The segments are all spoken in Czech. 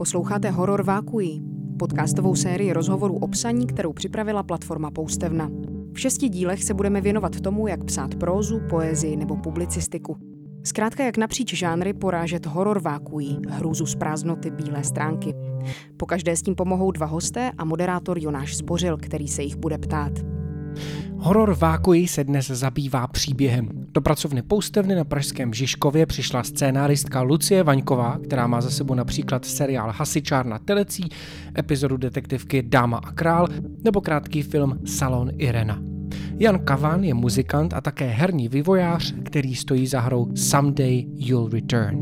Posloucháte Horor Vákují, podcastovou sérii rozhovorů o psaní, kterou připravila platforma Poustevna. V šesti dílech se budeme věnovat tomu, jak psát prózu, poezii nebo publicistiku. Zkrátka jak napříč žánry porážet horor vákují, hrůzu z prázdnoty bílé stránky. Po každé s tím pomohou dva hosté a moderátor Jonáš Zbořil, který se jich bude ptát. Horor Vákuji se dnes zabývá příběhem. Do pracovny Poustevny na Pražském Žižkově přišla scénáristka Lucie Vaňková, která má za sebou například seriál Hasičár na telecí, epizodu detektivky Dáma a král nebo krátký film Salon Irena. Jan Kavan je muzikant a také herní vývojář, který stojí za hrou Someday You'll Return.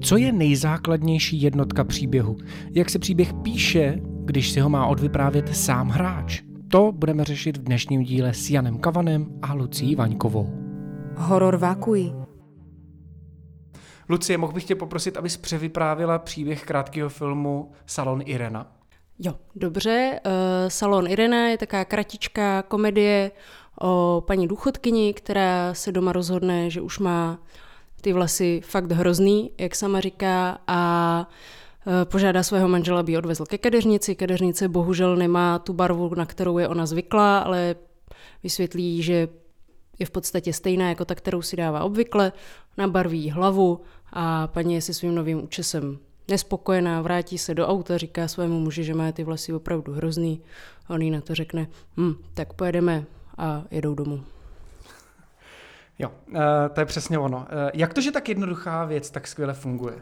Co je nejzákladnější jednotka příběhu? Jak se příběh píše, když si ho má odvyprávět sám hráč? To budeme řešit v dnešním díle s Janem Kavanem a Lucí Vaňkovou. Horor vákují. Lucie, mohl bych tě poprosit, abys převyprávila příběh krátkého filmu Salon Irena? Jo, dobře. Uh, Salon Irena je taková kratičká komedie o paní důchodkyni, která se doma rozhodne, že už má ty vlasy fakt hrozný, jak sama říká, a Eh, požádá svého manžela, aby odvezl ke kadeřnici. Kadeřnice bohužel nemá tu barvu, na kterou je ona zvyklá, ale vysvětlí, že je v podstatě stejná jako ta, kterou si dává obvykle, nabarví hlavu a paní je se svým novým účesem nespokojená, vrátí se do auta, říká svému muži, že má ty vlasy opravdu hrozný a on jí na to řekne, hm, tak pojedeme a jedou domů. Jo, uh, to je přesně ono. Uh, jak to, že tak jednoduchá věc tak skvěle funguje?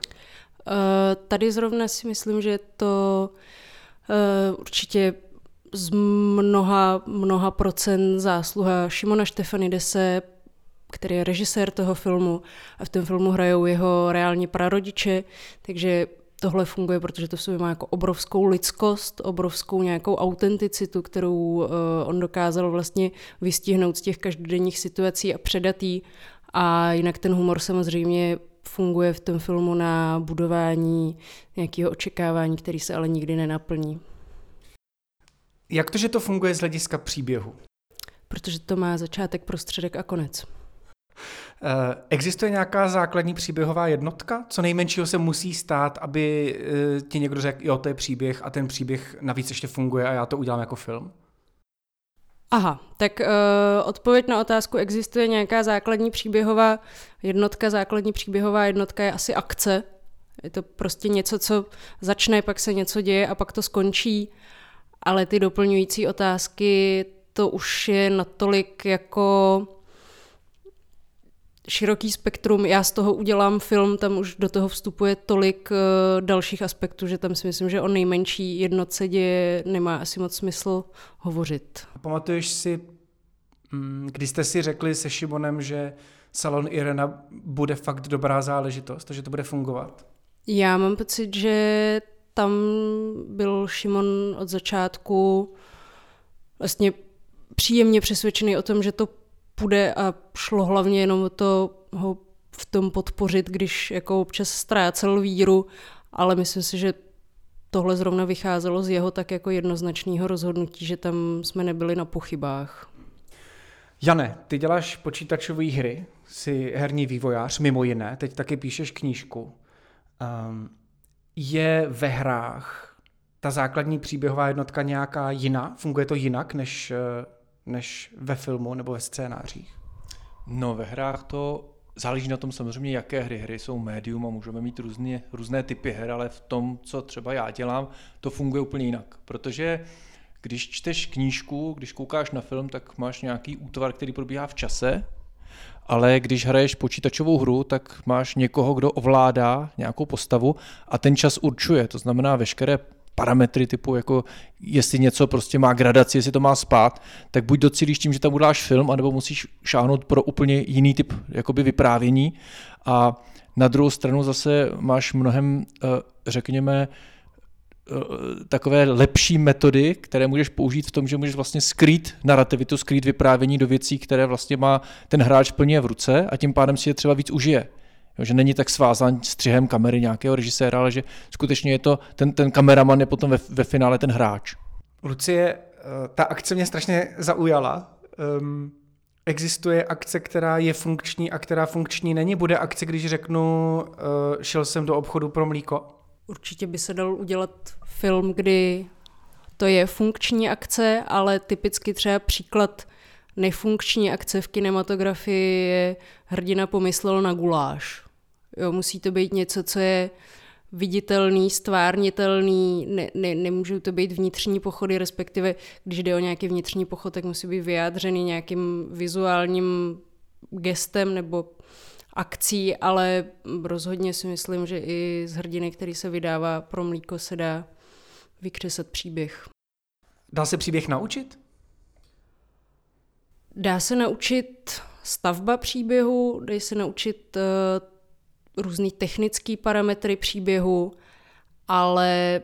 Eh, tady zrovna si myslím, že je to eh, určitě z mnoha, mnoha procent zásluha Šimona Štefanidese, který je režisér toho filmu a v tom filmu hrajou jeho reální prarodiče, takže tohle funguje, protože to v sobě má jako obrovskou lidskost, obrovskou nějakou autenticitu, kterou uh, on dokázal vlastně vystihnout z těch každodenních situací a předat jí. A jinak ten humor samozřejmě funguje v tom filmu na budování nějakého očekávání, který se ale nikdy nenaplní. Jak to, že to funguje z hlediska příběhu? Protože to má začátek, prostředek a konec. Eh, existuje nějaká základní příběhová jednotka? Co nejmenšího se musí stát, aby eh, ti někdo řekl, jo, to je příběh a ten příběh navíc ještě funguje a já to udělám jako film? Aha, tak uh, odpověď na otázku, existuje nějaká základní příběhová jednotka, základní příběhová jednotka je asi akce. Je to prostě něco, co začne, pak se něco děje a pak to skončí, ale ty doplňující otázky, to už je natolik jako široký spektrum. Já z toho udělám film, tam už do toho vstupuje tolik uh, dalších aspektů, že tam si myslím, že o nejmenší jednotce děje nemá asi moc smysl hovořit. Pamatuješ si, mm, když jste si řekli se Šimonem, že Salon Irena bude fakt dobrá záležitost že to bude fungovat? Já mám pocit, že tam byl Šimon od začátku vlastně příjemně přesvědčený o tom, že to půjde a šlo hlavně jenom to ho v tom podpořit, když jako občas ztrácel víru, ale myslím si, že tohle zrovna vycházelo z jeho tak jako jednoznačného rozhodnutí, že tam jsme nebyli na pochybách. Jane, ty děláš počítačové hry, jsi herní vývojář, mimo jiné, teď taky píšeš knížku. Um, je ve hrách ta základní příběhová jednotka nějaká jiná? Funguje to jinak než eh, než ve filmu nebo ve scénářích? No, ve hrách to záleží na tom samozřejmě, jaké hry. Hry jsou médium a můžeme mít různě, různé typy her, ale v tom, co třeba já dělám, to funguje úplně jinak. Protože když čteš knížku, když koukáš na film, tak máš nějaký útvar, který probíhá v čase, ale když hraješ počítačovou hru, tak máš někoho, kdo ovládá nějakou postavu a ten čas určuje. To znamená, veškeré parametry typu, jako jestli něco prostě má gradaci, jestli to má spát, tak buď docílíš tím, že tam uděláš film, anebo musíš šáhnout pro úplně jiný typ jakoby vyprávění. A na druhou stranu zase máš mnohem, eh, řekněme, eh, takové lepší metody, které můžeš použít v tom, že můžeš vlastně skrýt narrativitu, skrýt vyprávění do věcí, které vlastně má ten hráč plně v ruce a tím pádem si je třeba víc užije. Jo, že není tak svázán střihem kamery nějakého režiséra, ale že skutečně je to, ten, ten kameraman je potom ve, ve finále ten hráč. Lucie, eh, ta akce mě strašně zaujala. Um, existuje akce, která je funkční a která funkční není? Bude akce, když řeknu, uh, šel jsem do obchodu pro mlíko? Určitě by se dal udělat film, kdy to je funkční akce, ale typicky třeba příklad nefunkční akce v kinematografii je hrdina pomyslel na guláš. Jo, musí to být něco, co je viditelný, stvárnitelný, ne, ne, nemůžou to být vnitřní pochody, respektive když jde o nějaký vnitřní pochod, tak musí být vyjádřený nějakým vizuálním gestem nebo akcí, ale rozhodně si myslím, že i z hrdiny, který se vydává pro mlíko, se dá vykřesat příběh. Dá se příběh naučit? Dá se naučit stavba příběhu, dá se naučit uh, různý technický parametry příběhu, ale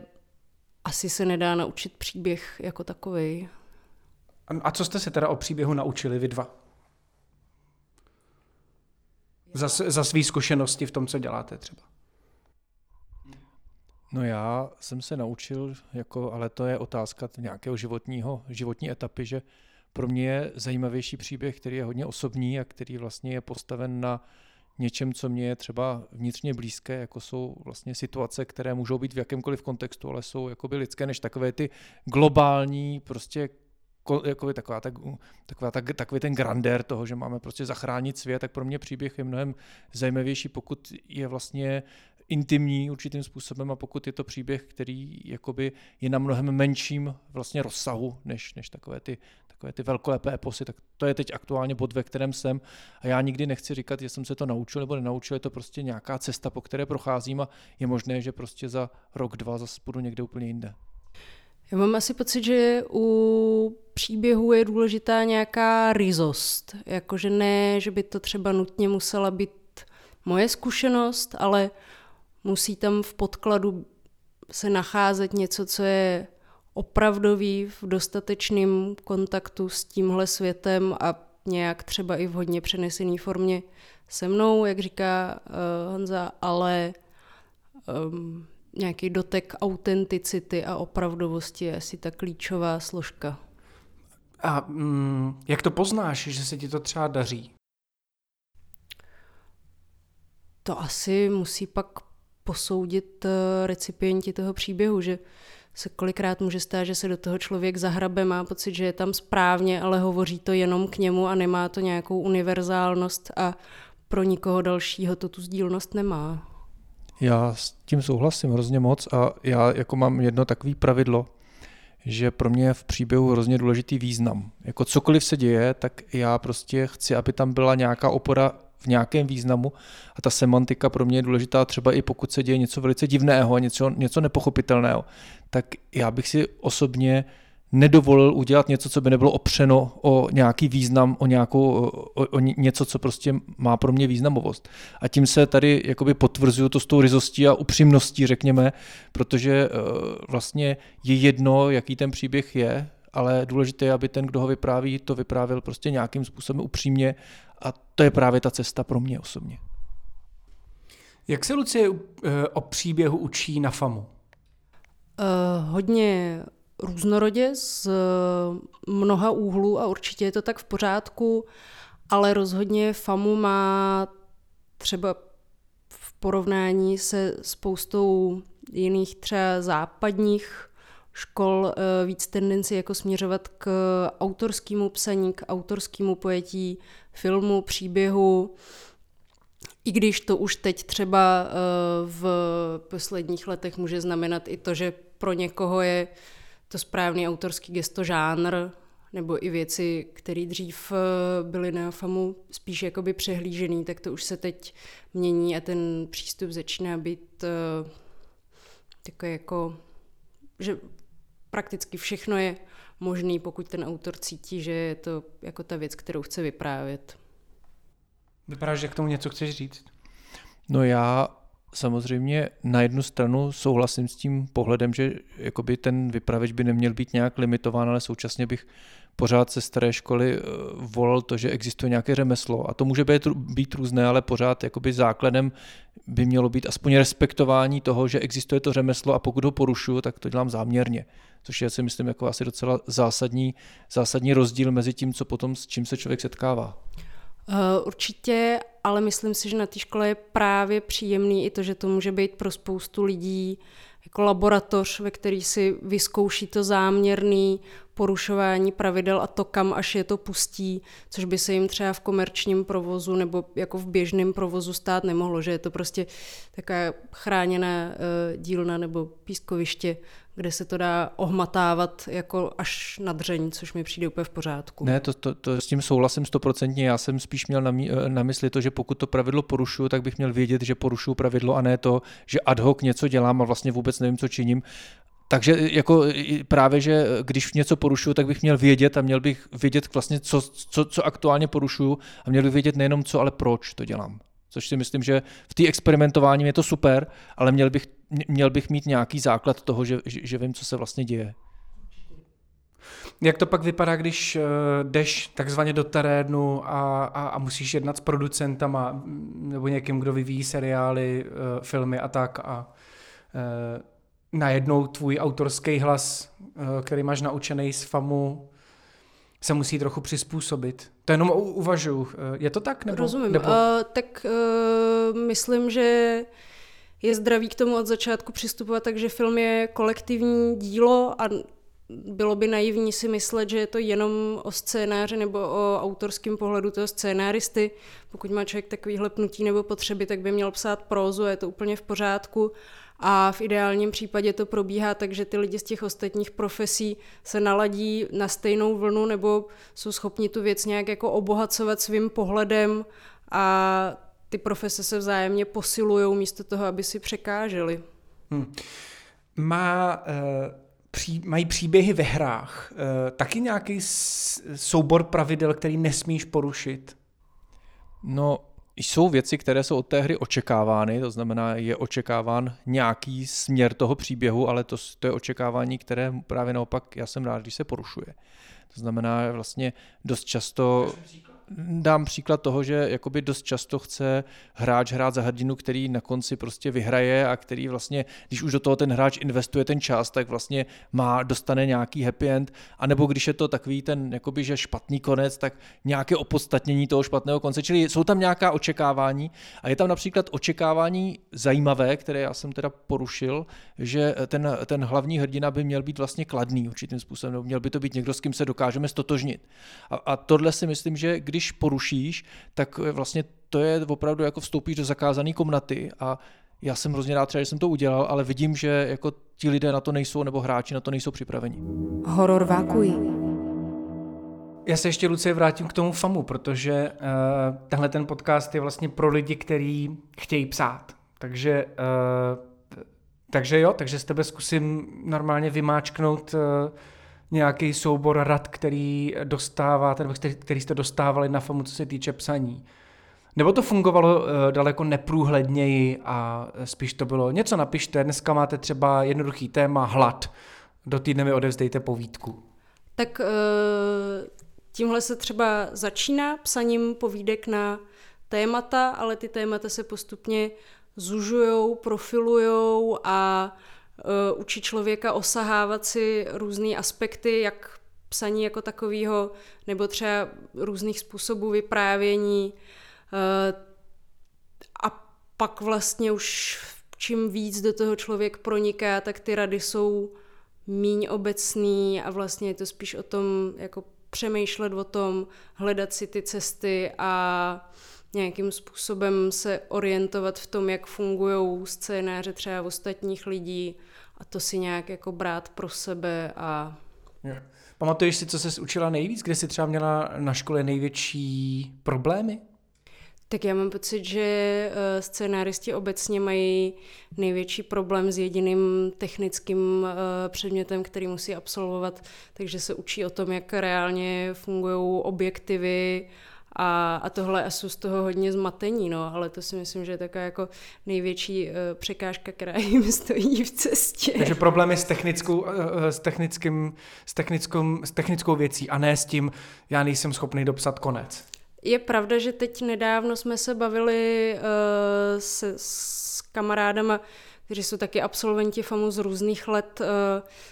asi se nedá naučit příběh jako takový. A co jste se teda o příběhu naučili vy dva? Za, za své zkušenosti v tom, co děláte třeba. No já jsem se naučil, jako, ale to je otázka nějakého životního, životní etapy, že pro mě je zajímavější příběh, který je hodně osobní a který vlastně je postaven na něčem, co mě je třeba vnitřně blízké, jako jsou vlastně situace, které můžou být v jakémkoliv kontextu, ale jsou jakoby lidské, než takové ty globální prostě jako taková, tak, taková tak, takový ten grandér toho, že máme prostě zachránit svět, tak pro mě příběh je mnohem zajímavější, pokud je vlastně intimní určitým způsobem a pokud je to příběh, který jakoby je na mnohem menším vlastně rozsahu, než, než takové ty, takové ty velkolepé eposy, tak to je teď aktuálně bod, ve kterém jsem a já nikdy nechci říkat, že jsem se to naučil nebo nenaučil, je to prostě nějaká cesta, po které procházím a je možné, že prostě za rok, dva zase budu někde úplně jinde. Já mám asi pocit, že u příběhu je důležitá nějaká rizost. Jakože ne, že by to třeba nutně musela být moje zkušenost, ale musí tam v podkladu se nacházet něco, co je opravdový v dostatečném kontaktu s tímhle světem a nějak třeba i v hodně přenesené formě se mnou, jak říká uh, Honza, ale um, nějaký dotek autenticity a opravdovosti je asi ta klíčová složka. A mm, jak to poznáš, že se ti to třeba daří? To asi musí pak posoudit uh, recipienti toho příběhu, že se kolikrát může stát, že se do toho člověk zahrabe, má pocit, že je tam správně, ale hovoří to jenom k němu a nemá to nějakou univerzálnost a pro nikoho dalšího to tu sdílnost nemá. Já s tím souhlasím hrozně moc a já jako mám jedno takové pravidlo, že pro mě je v příběhu hrozně důležitý význam. Jako cokoliv se děje, tak já prostě chci, aby tam byla nějaká opora v nějakém významu a ta semantika pro mě je důležitá třeba i pokud se děje něco velice divného a něco, něco nepochopitelného, tak já bych si osobně nedovolil udělat něco, co by nebylo opřeno o nějaký význam, o, nějakou, o, o něco, co prostě má pro mě významovost. A tím se tady jakoby potvrzuju to s tou rizostí a upřímností, řekněme, protože uh, vlastně je jedno, jaký ten příběh je, ale důležité je, aby ten, kdo ho vypráví, to vyprávěl prostě nějakým způsobem upřímně a to je právě ta cesta pro mě osobně. Jak se Lucie eh, o příběhu učí na FAMu? Uh, hodně různorodě z mnoha úhlů a určitě je to tak v pořádku, ale rozhodně FAMu má třeba v porovnání se spoustou jiných třeba západních škol eh, víc tendenci jako směřovat k autorskému psaní, k autorskému pojetí filmu, příběhu, i když to už teď třeba eh, v posledních letech může znamenat i to, že pro někoho je to správný autorský gesto žánr, nebo i věci, které dřív eh, byly na FAMu spíš jakoby přehlížený, tak to už se teď mění a ten přístup začíná být uh, takový jako, že prakticky všechno je možný, pokud ten autor cítí, že je to jako ta věc, kterou chce vyprávět. Vypadá, že k tomu něco chceš říct. No já samozřejmě na jednu stranu souhlasím s tím pohledem, že jakoby ten vypravěč by neměl být nějak limitován, ale současně bych pořád se staré školy eh, volal to, že existuje nějaké řemeslo a to může být, být různé, ale pořád jakoby základem by mělo být aspoň respektování toho, že existuje to řemeslo a pokud ho porušuju, tak to dělám záměrně. Což je si myslím jako asi docela zásadní, zásadní rozdíl mezi tím, co potom s čím se člověk setkává. Uh, určitě, ale myslím si, že na té škole je právě příjemný i to, že to může být pro spoustu lidí jako laboratoř, ve který si vyzkouší to záměrný porušování pravidel a to, kam až je to pustí, což by se jim třeba v komerčním provozu nebo jako v běžném provozu stát nemohlo, že je to prostě taková chráněná uh, dílna nebo pískoviště, kde se to dá ohmatávat jako až na dřeň, což mi přijde úplně v pořádku. Ne, to, to, to s tím souhlasím stoprocentně. Já jsem spíš měl na, mý, eh, na mysli to, že pokud to pravidlo porušuju, tak bych měl vědět, že porušuju pravidlo a ne to, že ad hoc něco dělám a vlastně vůbec nevím, co činím. Takže jako právě, že když něco porušuju, tak bych měl vědět a měl bych vědět vlastně, co, co, co aktuálně porušuju a měl bych vědět nejenom co, ale proč to dělám. Což si myslím, že v té experimentování je to super, ale měl bych, měl bych mít nějaký základ toho, že, že, že vím, co se vlastně děje. Jak to pak vypadá, když uh, jdeš takzvaně do terénu a, a, a musíš jednat s producentama nebo někým, kdo vyvíjí seriály, uh, filmy a tak a uh, najednou tvůj autorský hlas, eh, který máš naučený z FAMu, se musí trochu přizpůsobit. To jenom uvažuju. Eh, je to tak? Nebo, Rozumím. Nebo... Uh, tak uh, myslím, že je zdravý k tomu od začátku přistupovat tak, že film je kolektivní dílo a bylo by naivní si myslet, že je to jenom o scénáři nebo o autorském pohledu toho scénáristy. Pokud má člověk takovýhle pnutí nebo potřeby, tak by měl psát prózu a je to úplně v pořádku. A v ideálním případě to probíhá tak, že ty lidi z těch ostatních profesí se naladí na stejnou vlnu nebo jsou schopni tu věc nějak jako obohacovat svým pohledem a ty profese se vzájemně posilují místo toho, aby si překáželi. Hmm. Má, uh, pří, mají příběhy ve hrách uh, taky nějaký soubor pravidel, který nesmíš porušit? No, jsou věci, které jsou od té hry očekávány, to znamená, je očekáván nějaký směr toho příběhu, ale to, to je očekávání, které právě naopak já jsem rád, když se porušuje. To znamená, vlastně dost často dám příklad toho, že jakoby dost často chce hráč hrát za hrdinu, který na konci prostě vyhraje a který vlastně, když už do toho ten hráč investuje ten čas, tak vlastně má, dostane nějaký happy end, anebo když je to takový ten jakoby, že špatný konec, tak nějaké opodstatnění toho špatného konce, čili jsou tam nějaká očekávání a je tam například očekávání zajímavé, které já jsem teda porušil, že ten, ten hlavní hrdina by měl být vlastně kladný určitým způsobem, měl by to být někdo, s kým se dokážeme stotožnit. A, a tohle si myslím, že když když porušíš, tak eh, vlastně to je opravdu jako vstoupíš do zakázané komnaty a já jsem hrozně rád třeba, že jsem to udělal, ale vidím, že jako ti lidé na to nejsou, nebo hráči na to nejsou připraveni. Horor vákují. Já se ještě, Lucie, vrátím k tomu FAMu, protože uh, tenhle ten podcast je vlastně pro lidi, kteří chtějí psát. Takže, uh, takže jo, takže z tebe zkusím normálně vymáčknout uh, nějaký soubor rad, který dostáváte, nebo který, který jste dostávali na FAMu, co se týče psaní. Nebo to fungovalo uh, daleko neprůhledněji a spíš to bylo něco napište, dneska máte třeba jednoduchý téma hlad, do týdne mi odevzdejte povídku. Tak uh, tímhle se třeba začíná psaním povídek na témata, ale ty témata se postupně zužujou, profilujou a uh, učí člověka osahávat si různé aspekty, jak psaní jako takového, nebo třeba různých způsobů vyprávění. Uh, a pak vlastně už čím víc do toho člověk proniká, tak ty rady jsou míň obecný a vlastně je to spíš o tom jako přemýšlet o tom, hledat si ty cesty a nějakým způsobem se orientovat v tom, jak fungují scénáře třeba ostatních lidí a to si nějak jako brát pro sebe a... Yeah. Pamatuješ si, co jsi učila nejvíc? Kde jsi třeba měla na škole největší problémy? Tak já mám pocit, že eh, scénáristi obecně mají největší problém s jediným technickým eh, předmětem, který musí absolvovat, takže se učí o tom, jak reálně fungují objektivy a, a tohle a jsou z toho hodně zmatení, no, ale to si myslím, že je taková jako největší uh, překážka, která jim stojí v cestě. Takže problém je s technickou, uh, s, technickým, s, technickou, s technickou věcí a ne s tím, já nejsem schopný dopsat konec. Je pravda, že teď nedávno jsme se bavili uh, se, s kamarádama, kteří jsou taky absolventi FAMu z různých let, uh,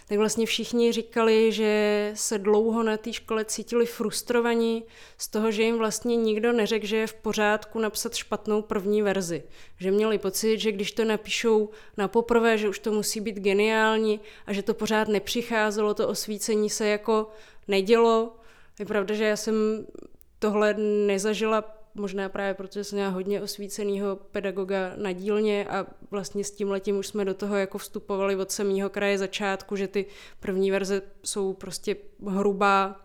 tak vlastně všichni říkali, že se dlouho na té škole cítili frustrovaní z toho, že jim vlastně nikdo neřekl, že je v pořádku napsat špatnou první verzi. Že měli pocit, že když to napíšou na poprvé, že už to musí být geniální a že to pořád nepřicházelo, to osvícení se jako nedělo. Je pravda, že já jsem tohle nezažila možná právě protože jsem měla hodně osvíceného pedagoga na dílně a vlastně s tím letím už jsme do toho jako vstupovali od samého kraje začátku, že ty první verze jsou prostě hrubá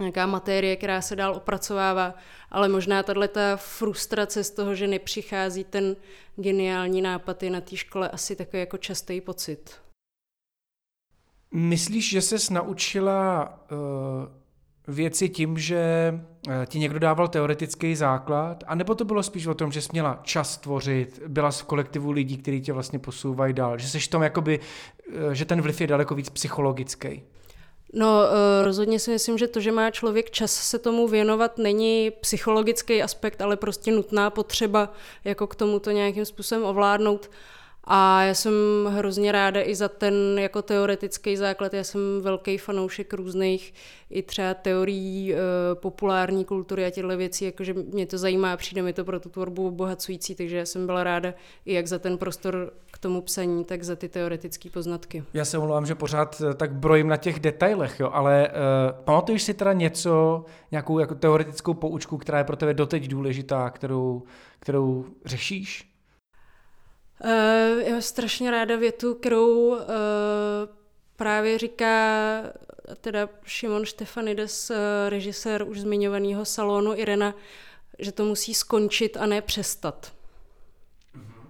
nějaká materie, která se dál opracovává, ale možná tahle ta frustrace z toho, že nepřichází ten geniální nápad je na té škole asi takový jako častý pocit. Myslíš, že ses naučila uh věci tím, že eh, ti někdo dával teoretický základ, anebo to bylo spíš o tom, že jsi měla čas tvořit, byla v kolektivu lidí, kteří tě vlastně posouvají dál, že jsi tom jakoby, eh, že ten vliv je daleko víc psychologický? No, eh, rozhodně si myslím, že to, že má člověk čas se tomu věnovat, není psychologický aspekt, ale prostě nutná potřeba, jako k tomu to nějakým způsobem ovládnout. A já jsem hrozně ráda i za ten jako teoretický základ. Já jsem velký fanoušek různých i třeba teorií e, populární kultury a těchto věcí, jakože mě to zajímá, přijde mi to pro tu tvorbu obohacující, takže já jsem byla ráda i jak za ten prostor k tomu psaní, tak za ty teoretické poznatky. Já se omlouvám, že pořád eh, tak brojím na těch detailech, jo, ale uh, pamatuješ si teda něco, nějakou jako teoretickou poučku, která je pro tebe doteď důležitá, kterou, kterou řešíš? Uh, já strašně ráda větu, kterou uh, právě říká teda Šimon Štefanides, uh, režisér už zmiňovaného salonu Irena, že to musí skončit a ne přestat. Mm-hmm.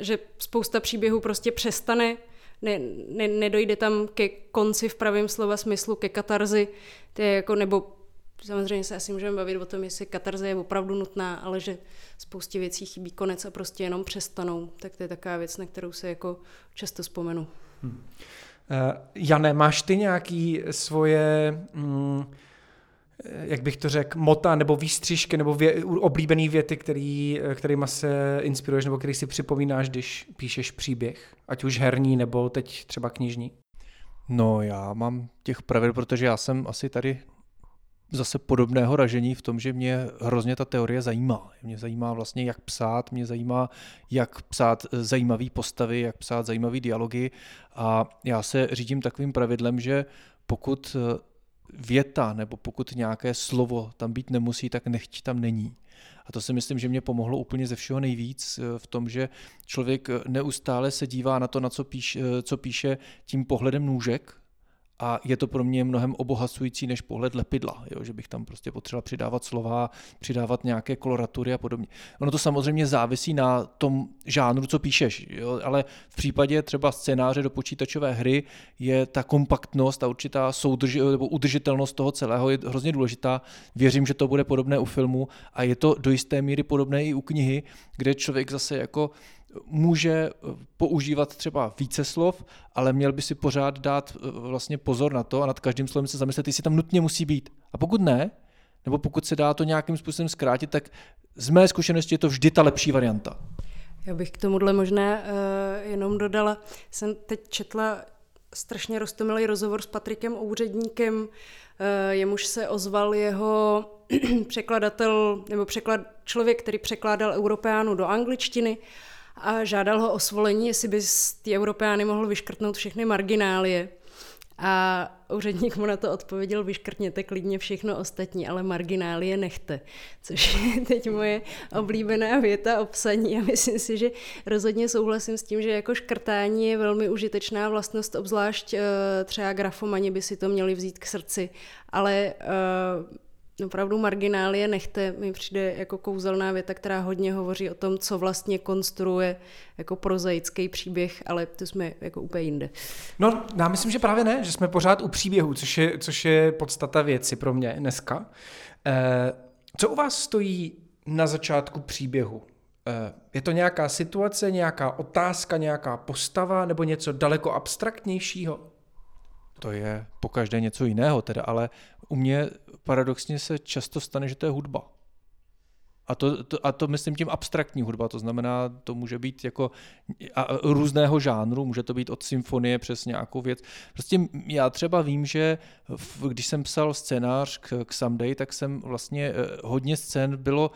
Že spousta příběhů prostě přestane, ne, ne, nedojde tam ke konci v pravém slova smyslu, ke katarzi, to je jako, nebo Samozřejmě se asi můžeme bavit o tom, jestli katarze je opravdu nutná, ale že spoustě věcí chybí konec a prostě jenom přestanou, tak to je taková věc, na kterou se jako často vzpomenu. Hmm. Uh, Jane, máš ty nějaký svoje, mm, jak bych to řekl, mota nebo výstřižky nebo vě, oblíbený věty, který, kterýma se inspiruješ nebo který si připomínáš, když píšeš příběh, ať už herní nebo teď třeba knižní? No já mám těch pravidel, protože já jsem asi tady zase podobného ražení v tom, že mě hrozně ta teorie zajímá. Mě zajímá vlastně, jak psát, mě zajímá, jak psát zajímavé postavy, jak psát zajímavé dialogy a já se řídím takovým pravidlem, že pokud věta nebo pokud nějaké slovo tam být nemusí, tak nechť tam není. A to si myslím, že mě pomohlo úplně ze všeho nejvíc v tom, že člověk neustále se dívá na to, na co, píš, co píše tím pohledem nůžek, a je to pro mě mnohem obohacující než pohled lepidla, jo? že bych tam prostě potřeboval přidávat slova, přidávat nějaké koloratury a podobně. Ono to samozřejmě závisí na tom žánru, co píšeš, jo? ale v případě třeba scénáře do počítačové hry je ta kompaktnost a určitá soudrž, nebo udržitelnost toho celého je hrozně důležitá. Věřím, že to bude podobné u filmu a je to do jisté míry podobné i u knihy, kde člověk zase jako může eh, používat třeba více slov, ale měl by si pořád dát eh, vlastně pozor na to a nad každým slovem se zamyslet, jestli tam nutně musí být. A pokud ne, nebo pokud se dá to nějakým způsobem zkrátit, tak z mé zkušenosti je to vždy ta lepší varianta. Já bych k tomuhle možná uh, jenom dodala, jsem teď četla strašně roztomilý rozhovor s Patrikem Úředníkem, uh, jemuž se ozval jeho překladatel, nebo překlad, člověk, který překládal Europeánu do angličtiny a žádal ho o svolení, jestli by z ty Europeány mohl vyškrtnout všechny marginálie. A úředník mu na to odpověděl, vyškrtněte klidně všechno ostatní, ale marginálie nechte. Což je teď moje oblíbená věta obsaní a myslím si, že rozhodně souhlasím s tím, že jako škrtání je velmi užitečná vlastnost, obzvlášť eh, třeba grafomani by si to měli vzít k srdci, ale eh, opravdu marginálie nechte, mi přijde jako kouzelná věta, která hodně hovoří o tom, co vlastně konstruuje jako prozaický příběh, ale to jsme jako úplně jinde. No, já myslím, že právě ne, že jsme pořád u příběhu, což je, což je podstata věci pro mě dneska. Eh, co u vás stojí na začátku příběhu? Eh, je to nějaká situace, nějaká otázka, nějaká postava nebo něco daleko abstraktnějšího? To je po každé něco jiného, teda, ale u mě paradoxně se často stane, že to je hudba. A to, to, a to myslím tím abstraktní hudba, to znamená, to může být jako a, různého žánru, může to být od symfonie přes nějakou věc. Prostě já třeba vím, že v, když jsem psal scénář k, k Someday, tak jsem vlastně eh, hodně scén bylo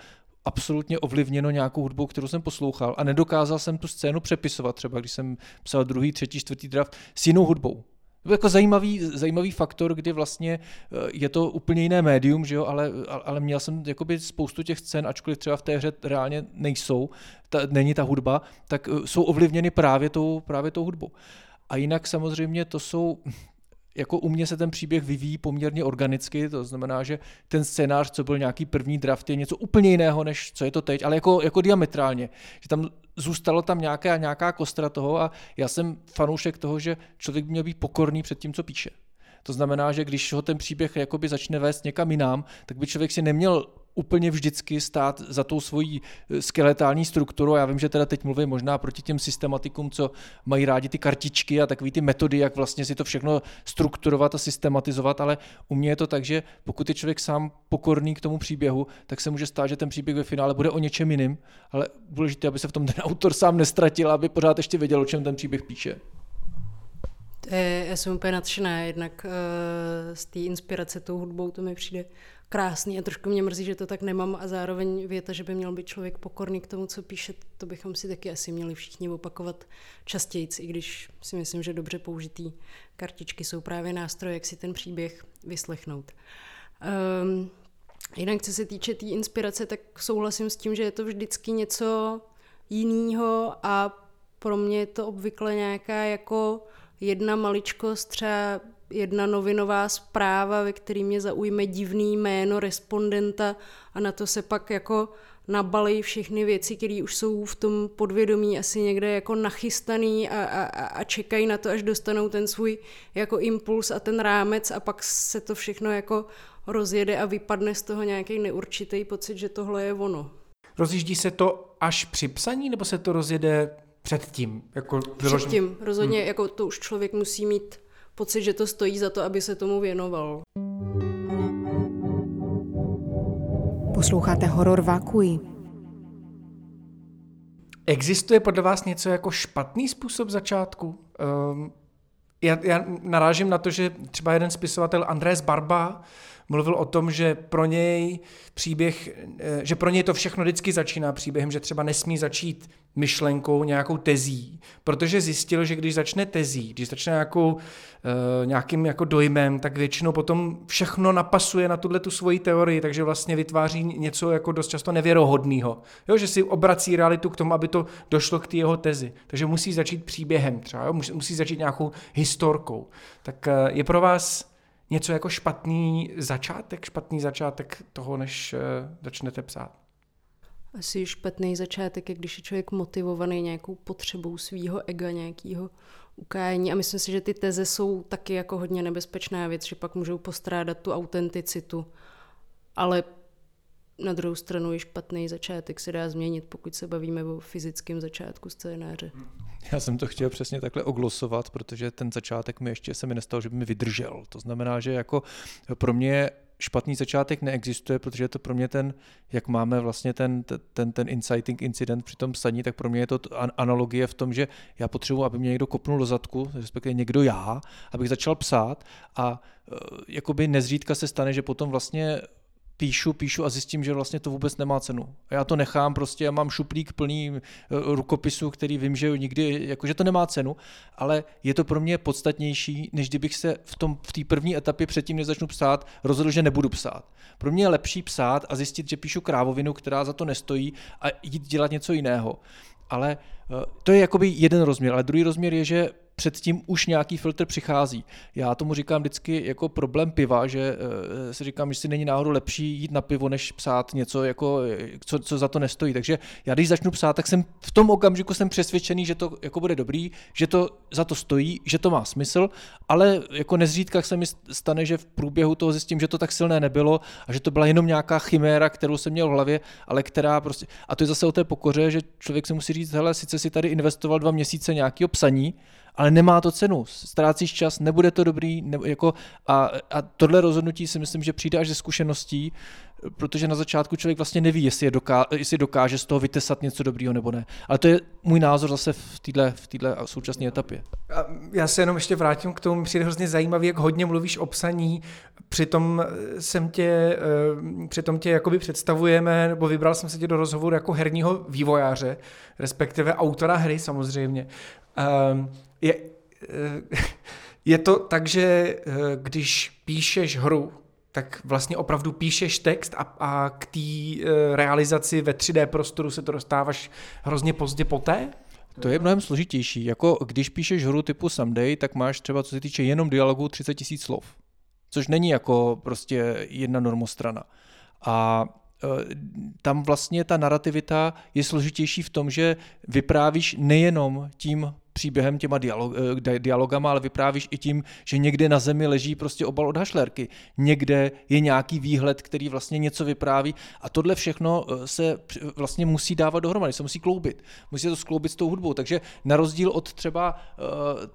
absolutně ovlivněno nějakou hudbou, kterou jsem poslouchal a nedokázal jsem tu scénu přepisovat, třeba když jsem psal druhý, třetí, čtvrtý draft s jinou hudbou. To jako zajímavý, zajímavý faktor, kdy vlastně eh, je to úplně jiné médium, že jo, ale, ale měl jsem jakoby spoustu těch scén, ačkoliv třeba v té hře reálně nejsou, ta, není ta hudba, tak eh, jsou ovlivněny právě tou, právě tou hudbou. A jinak samozřejmě to jsou jako u mě se ten příběh vyvíjí poměrně organicky, to znamená, že ten scénář, co byl nějaký první draft, je něco úplně jiného, než co je to teď, ale jako, jako diametrálně. Že tam zůstalo tam nějaká, nějaká kostra toho a já jsem fanoušek toho, že člověk by měl být pokorný před tím, co píše. To znamená, že když ho ten příběh jakoby začne vést někam jinam, tak by člověk si neměl úplně vždycky stát za tou svojí eh, skeletální strukturu. Já vím, že teda teď mluvím možná proti těm systematikům, co mají rádi ty kartičky a takové ty metody, jak vlastně si to všechno strukturovat a systematizovat, ale u mě je to tak, že pokud je člověk sám pokorný k tomu příběhu, tak se může stát, že ten příběh ve finále bude o něčem jiným, ale důležité, aby se v tom ten autor sám nestratil, aby pořád ještě věděl, o čem ten příběh píše. Já jsem úplně nadšená, jednak uh, z té inspirace tou hudbou to mi přijde krásný a trošku mě mrzí, že to tak nemám a zároveň věta, že by měl být člověk pokorný k tomu, co píše, to bychom si taky asi měli všichni opakovat častěji, i když si myslím, že dobře použitý kartičky jsou právě nástroje, jak si ten příběh vyslechnout. Um, jinak, co se týče té tý inspirace, tak souhlasím s tím, že je to vždycky něco jiného a pro mě je to obvykle nějaká jako jedna maličkost, třeba jedna novinová zpráva, ve který mě zaujme divný jméno respondenta a na to se pak jako nabalí všechny věci, které už jsou v tom podvědomí asi někde jako nachystaný a, a, a čekají na to, až dostanou ten svůj jako impuls a ten rámec a pak se to všechno jako rozjede a vypadne z toho nějaký neurčitý pocit, že tohle je ono. Rozjíždí se to až při psaní, nebo se to rozjede předtím? Jako Předtím, rozhodně, hmm. jako to už člověk musí mít pocit, že to stojí za to, aby se tomu věnoval. Posloucháte Horor Vakui. Existuje podle vás něco jako špatný způsob začátku? Um, já, já narážím na to, že třeba jeden spisovatel Andrés Barba mluvil o tom, že pro něj příběh, eh, že pro něj to všechno vždycky začíná příběhem, že třeba nesmí začít myšlenkou, nějakou tezí, protože zjistil, že když začne tezí, když začne nějakou, e, nějakým jako dojmem, tak většinou potom všechno napasuje na tuhle tu svoji teorii, takže vlastně vytváří něco jako dost často nevěrohodného. Jo, že si obrací realitu k tomu, aby to došlo k té jeho tezi. Takže musí začít příběhem třeba, jo? musí začít nějakou historkou. Tak e, je pro vás něco jako špatný začátek, špatný začátek toho, než uh, začnete psát? Asi špatný začátek je, když je člověk motivovaný nějakou potřebou svého ega, nějakého ukájení. A myslím si, že ty teze jsou taky jako hodně nebezpečná věc, že pak můžou postrádat tu autenticitu. Ale na druhou stranu i špatný začátek se dá změnit, pokud se bavíme o fyzickém začátku scénáře. Já jsem to chtěl přesně takhle oglosovat, protože ten začátek mi ještě se mi nestalo, že by mi vydržel. To znamená, že jako pro mě špatný začátek neexistuje, protože je to pro mě ten, jak máme vlastně ten, ten, ten inciting incident při tom psaní, tak pro mě je to analogie v tom, že já potřebuji, aby mě někdo kopnul do zadku, respektive někdo já, abych začal psát a e, jakoby nezřídka se stane, že potom vlastně píšu, píšu a zjistím, že vlastně to vůbec nemá cenu. Já to nechám prostě, já mám šuplík plný eh, rukopisů, který vím, že nikdy, jakože to nemá cenu, ale je to pro mě podstatnější, než kdybych se v tom v té první etapě předtím, než začnu psát, rozhodl, že nebudu psát. Pro mě je lepší psát a zjistit, že píšu krávovinu, která za to nestojí a jít dělat něco jiného. Ale eh, to je jakoby jeden rozměr, ale druhý rozměr je, že předtím už nějaký filtr přichází. Já tomu říkám vždycky jako problém piva, že uh, si říkám, že si není náhodou lepší jít na pivo, než psát něco, jako, co, co za to nestojí. Takže já když začnu psát, tak jsem v tom okamžiku jsem přesvědčený, že to jako bude dobrý, že to za to stojí, že to má smysl, ale jako nezřídka se mi stane, že v průběhu toho zjistím, že to tak silné nebylo a že to byla jenom nějaká chiméra, kterou jsem měl v hlavě, ale která prostě, a to je zase o té pokoře, že člověk si musí říct, hele, sice si tady investoval dva měsíce nějakého psaní, ale nemá to cenu. Ztrácíš čas, nebude to dobrý, ne, jako, a, a tohle rozhodnutí si myslím, že přijde až ze zkušeností, protože na začátku člověk vlastně neví, jestli, je doká, jestli dokáže z toho vytesat něco dobrýho nebo ne. Ale to je můj názor zase v této v týhle současné etapě. A já se jenom ještě vrátím k tomu, přijde hrozně zajímavý, jak hodně mluvíš o psaní, přitom jsem tě, eh, přitom tě jakoby představujeme, nebo vybral jsem se tě do rozhovoru jako herního vývojáře, respektive autora hry samozřejmě. Ehm, je, eh, je to tak, že eh, když píšeš hru, tak vlastně opravdu píšeš text a, a k té e, realizaci ve 3D prostoru se to dostáváš hrozně pozdě poté? To je mnohem složitější. Jako když píšeš hru typu Someday, tak máš třeba, co se týče jenom dialogu, 30 tisíc slov. Což není jako prostě jedna normostrana. A tam vlastně ta narrativita je složitější v tom, že vyprávíš nejenom tím příběhem, těma dialog, eh, dialogama, ale vyprávíš i tím, že někde na zemi leží prostě obal od hašlerky. Někde je nějaký výhled, který vlastně něco vypráví a tohle všechno eh, se vlastně musí dávat dohromady, se musí kloubit. Musí to skloubit s tou hudbou. Takže na rozdíl od třeba uh,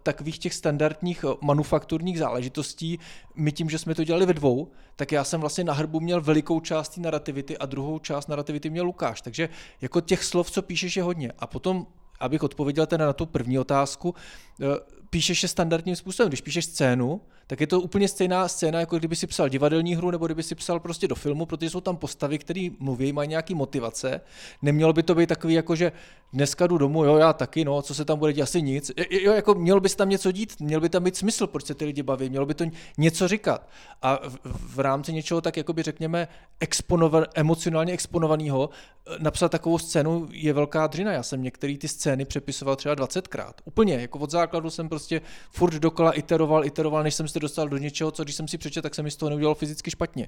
takových těch standardních manufakturních záležitostí, my tím, že jsme to dělali ve dvou, tak já jsem vlastně na hrbu měl velikou část narrativity a druhou část narrativity měl Lukáš. Takže jako těch slov, co píšeš, je hodně. A potom abych odpověděl teda na tu první otázku, eh, píšeš je standardním způsobem. Když píšeš scénu, tak je to úplně stejná scéna, jako kdyby si psal divadelní hru nebo kdyby si psal prostě do filmu, protože jsou tam postavy, které mluví, mají nějaký motivace. Nemělo by to být takový, jako že dneska jdu domů, jo, já taky, no, co se tam bude dít, asi nic. Jo, jako mělo by se tam něco dít, měl by tam být smysl, proč se ty lidi baví, mělo by to něco říkat. A v, v rámci něčeho tak, jakoby řekněme, exponova, emocionálně exponovaného, eh, napsat takovou scénu je velká dřina. Já jsem některé ty scény přepisoval třeba 20krát. Úplně, jako od základu jsem prostě furt dokola iteroval, iteroval, než jsem se dostal do něčeho, co když jsem si přečetl, tak jsem mi z toho neudělal fyzicky špatně.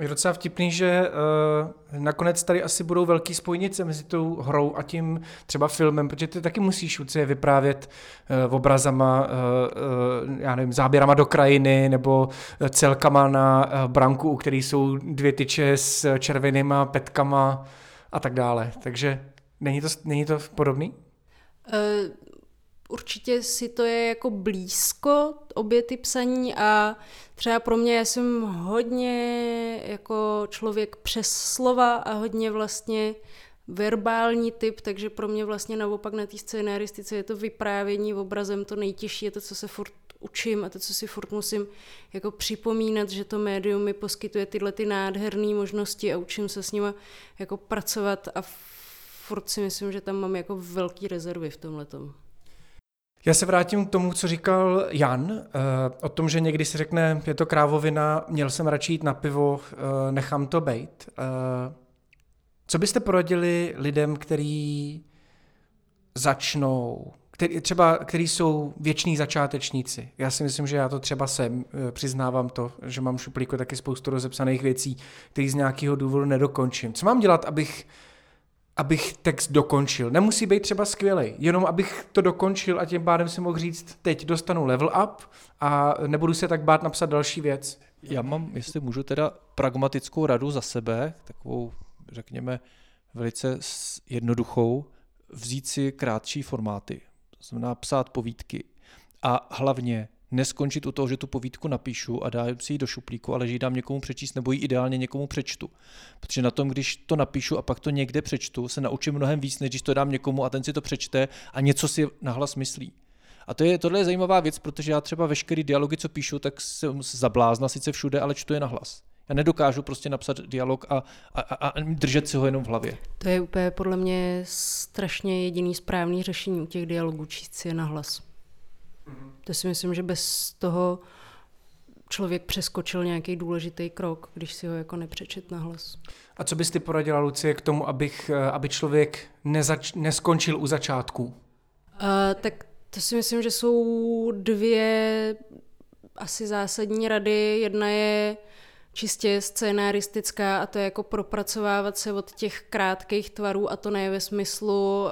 Je docela vtipný, že uh, nakonec tady asi budou velký spojnice mezi tou hrou a tím třeba filmem, protože ty taky musíš je vyprávět uh, obrazama, uh, uh, já nevím, záběrama do krajiny nebo celkama na uh, branku, u kterých jsou dvě tyče s červenýma petkama a tak dále. Takže není to, není to podobný? Uh, určitě si to je jako blízko, obě ty psaní a třeba pro mě já jsem hodně jako člověk přes slova a hodně vlastně verbální typ, takže pro mě vlastně naopak na té scénaristice je to vyprávění obrazem to nejtěžší, je to, co se furt učím a to, co si furt musím jako připomínat, že to médium mi poskytuje tyhle ty nádherné možnosti a učím se s nimi jako pracovat a furt si myslím, že tam mám jako velký rezervy v tomhle. Já se vrátím k tomu, co říkal Jan, uh, o tom, že někdy si řekne, je to krávovina, měl jsem radši jít na pivo, uh, nechám to bejt. Uh, co byste poradili lidem, kteří začnou, který, třeba, který jsou věční začátečníci. Já si myslím, že já to třeba jsem, přiznávám to, že mám šuplíku taky spoustu rozepsaných věcí, které z nějakého důvodu nedokončím. Co mám dělat, abych abych text dokončil. Nemusí být třeba skvělý, jenom abych to dokončil a tím pádem si mohl říct, teď dostanu level up a nebudu se tak bát napsat další věc. Já mám, jestli můžu teda pragmatickou radu za sebe, takovou, řekněme, velice jednoduchou, vzít si krátší formáty. To znamená psát povídky. A hlavně neskončit u toho, že tu povídku napíšu a dám si ji do šuplíku, ale že ji dám někomu přečíst nebo ji ideálně někomu přečtu. Protože na tom, když to napíšu a pak to někde přečtu, se naučím mnohem víc, než když to dám někomu a ten si to přečte a něco si nahlas myslí. A to je, tohle je zajímavá věc, protože já třeba veškerý dialogy, co píšu, tak jsem zablázna sice všude, ale čtu je nahlas. Já nedokážu prostě napsat dialog a, a, a, a držet si ho jenom v hlavě. To je úplně podle mě strašně jediný správný řešení u těch dialogů, číst si je nahlas. To si myslím, že bez toho člověk přeskočil nějaký důležitý krok, když si ho jako nepřečet na hlas. A co bys ty poradila, Lucie, k tomu, abych, eh, aby člověk nezač- neskončil u začátku? Uh, tak to si myslím, že jsou dvě asi zásadní rady. Jedna je čistě scénaristická a to je jako propracovávat se od těch krátkých tvarů a to ne ve smyslu uh,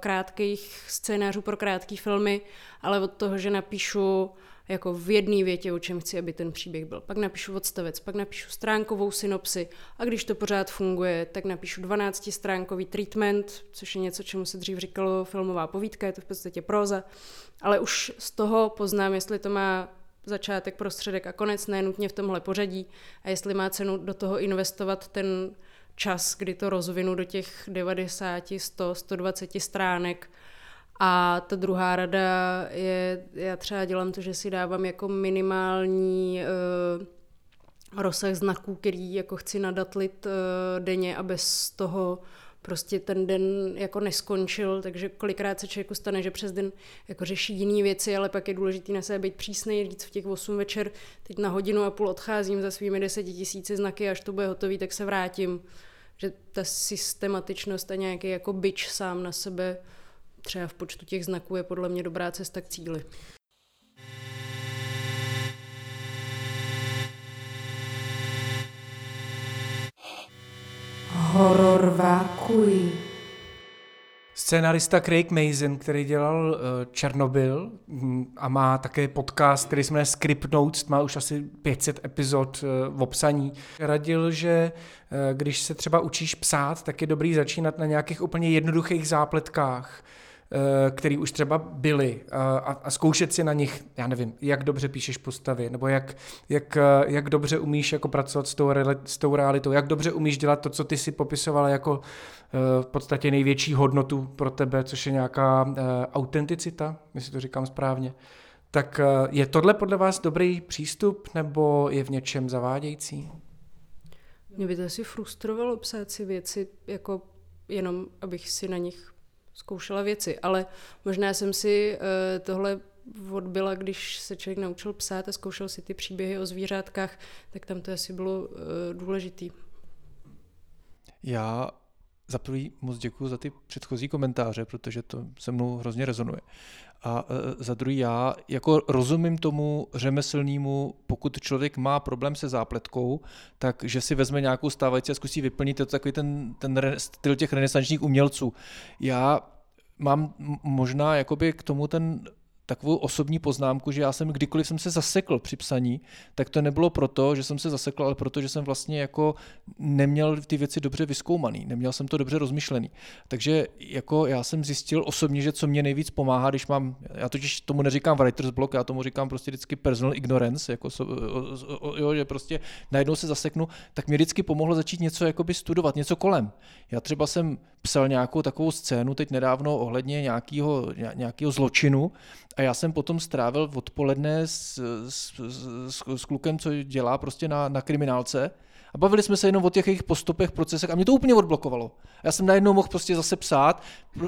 krátkých scénářů pro krátké filmy, ale od toho, že napíšu jako v jedné větě, o čem chci, aby ten příběh byl. Pak napíšu odstavec, pak napíšu stránkovou synopsi a když to pořád funguje, tak napíšu 12-stránkový treatment, což je něco, čemu se dřív říkalo filmová povídka, je to v podstatě próza, ale už z toho poznám, jestli to má začátek, prostředek a konec, ne nutně v tomhle pořadí. A jestli má cenu do toho investovat ten čas, kdy to rozvinu do těch 90, 100, 120 stránek, a ta druhá rada je, já třeba dělám to, že si dávám jako minimální uh, rozsah znaků, který jako chci nadatlit uh, denně a bez toho prostě ten den jako neskončil, takže kolikrát se člověku stane, že přes den jako řeší jiné věci, ale pak je důležité na sebe být přísný, říct v těch 8 večer, teď na hodinu a půl odcházím za svými 10 tisíci znaky, až to bude hotový, tak se vrátím. Že ta systematičnost a nějaký jako byč sám na sebe třeba v počtu těch znaků je podle mě dobrá cesta k cíli. Horor vákuj. Scénarista Craig Mason, který dělal uh, Černobyl mm, a má také podcast, který se jmenuje Script Notes, má už asi 500 epizod uh, v obsaní. Radil, že uh, když se třeba učíš psát, tak je dobrý začínat na nějakých úplně jednoduchých zápletkách, Eh, který už třeba byly a, a zkoušet si na nich, já nevím, jak dobře píšeš postavy, nebo jak, jak, eh, jak dobře umíš jako pracovat s tou, s tou realitou, jak dobře umíš dělat to, co ty si popisovala jako eh, v podstatě největší hodnotu pro tebe, což je nějaká autenticita, jestli to říkám správně. Tak je tohle podle vás dobrý přístup, nebo je v něčem zavádějící? Mě by to asi frustrovalo psát si věci, jako jenom abych si na nich zkoušela věci, ale možná jsem si uh, tohle odbyla, když se člověk naučil psát a zkoušel si ty příběhy o zvířátkách, tak tam to asi bylo uh, důležitý. Já za prvý moc děkuji za ty předchozí komentáře, protože to se mnou hrozně rezonuje. A e, za druhý já jako rozumím tomu řemeslnému, pokud člověk má problém se zápletkou, tak že si vezme nějakou stávající a zkusí vyplnit, to takový ten, ten styl těch renesančních umělců. Já mám možná jakoby k tomu ten takovou osobní poznámku, že já jsem kdykoliv jsem se zasekl při psaní, tak to nebylo proto, že jsem se zasekl, ale proto, že jsem vlastně jako neměl ty věci dobře vyskoumaný, neměl jsem to dobře rozmyšlený. Takže jako já jsem zjistil osobně, že co mě nejvíc pomáhá, když mám, já totiž tomu neříkám writer's block, já tomu říkám prostě vždycky personal ignorance, jako so, jo, že prostě najednou se zaseknu, tak mě vždycky pomohlo začít něco jakoby studovat, něco kolem. Já třeba jsem psal nějakou takovou scénu teď nedávno ohledně nějakého, nějakého zločinu. A já jsem potom strávil odpoledne s, s, s, s klukem, co dělá prostě na, na kriminálce a bavili jsme se jenom o těch jejich postupech, procesech a mě to úplně odblokovalo. Já jsem najednou mohl prostě zase psát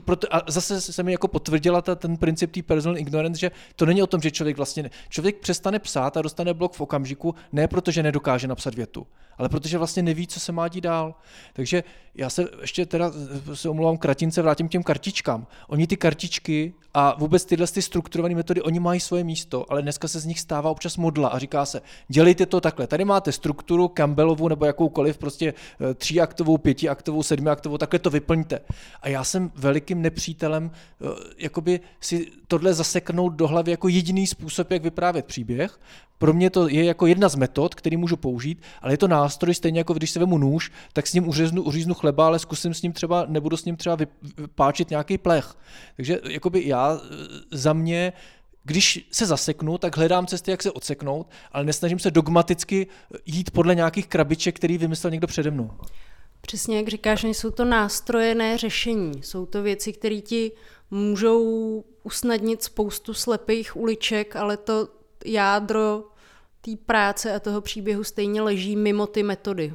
proto, a zase se mi jako potvrdila ta, ten princip té personal ignorance, že to není o tom, že člověk vlastně, člověk přestane psát a dostane blok v okamžiku, ne protože nedokáže napsat větu, ale protože vlastně neví, co se má dít dál. Takže já se ještě teda se omlouvám kratince, vrátím k těm kartičkám. Oni ty kartičky a vůbec tyhle ty strukturované metody, oni mají svoje místo, ale dneska se z nich stává občas modla a říká se, dělejte to takhle. Tady máte strukturu Campbellovu nebo jakoukoliv, prostě eh, tříaktovou, pětiaktovou, sedmiaktovou, takhle to vyplňte. A já jsem velikým nepřítelem eh, jakoby si tohle zaseknout do hlavy jako jediný způsob, jak vyprávět příběh. Pro mě to je jako jedna z metod, který můžu použít, ale je to nástroj stejně jako když se vemu nůž, tak s ním uříznu, uříznu chleba, ale zkusím s ním třeba, nebudu s ním třeba vypáčit nějaký plech. Takže jakoby já eh, za mě když se zaseknu, tak hledám cesty, jak se odseknout, ale nesnažím se dogmaticky jít podle nějakých krabiček, který vymyslel někdo přede mnou. Přesně jak říkáš, nejsou to nástroje, ne řešení. Jsou to věci, které ti můžou usnadnit spoustu slepých uliček, ale to jádro té práce a toho příběhu stejně leží mimo ty metody.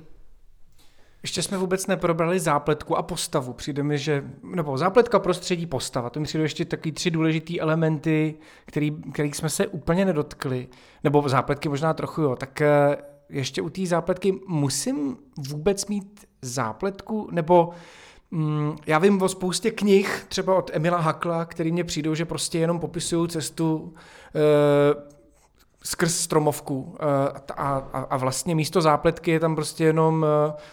Ještě jsme vůbec neprobrali zápletku a postavu. Přijde mi, že, nebo zápletka, prostředí, postava. To mi přijde ještě taky tři důležité elementy, který, kterých jsme se úplně nedotkli. Nebo zápletky možná trochu, jo. Tak eh, ještě u té zápletky musím vůbec mít zápletku, nebo mm, já vím o spoustě knih, třeba od Emila Hakla, který mě přijdou, že prostě jenom popisují cestu e, skrz stromovku a, a, a vlastně místo zápletky je tam prostě jenom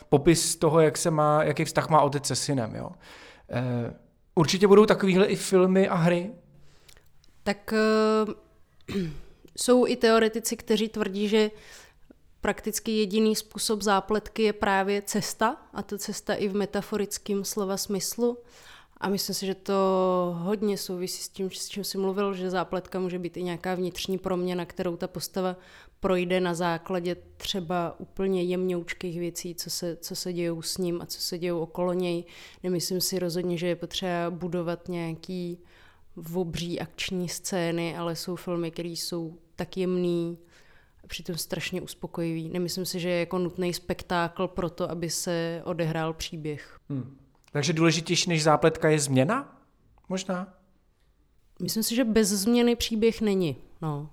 popis toho, jak se má, jaký vztah má otec se synem. Jo. Určitě budou takovýhle i filmy a hry? Tak uh, jsou i teoretici, kteří tvrdí, že prakticky jediný způsob zápletky je právě cesta, a to cesta i v metaforickém slova smyslu. A myslím si, že to hodně souvisí s tím, s čím jsi mluvil, že zápletka může být i nějaká vnitřní proměna, kterou ta postava projde na základě třeba úplně jemňoučkých věcí, co se, co se dějou s ním a co se dějou okolo něj. Nemyslím si rozhodně, že je potřeba budovat nějaký obří akční scény, ale jsou filmy, které jsou tak jemný, a přitom strašně uspokojivý. Nemyslím si, že je jako nutný spektákl pro to, aby se odehrál příběh. Hmm. Takže důležitější než zápletka je změna? Možná? Myslím si, že bez změny příběh není. No.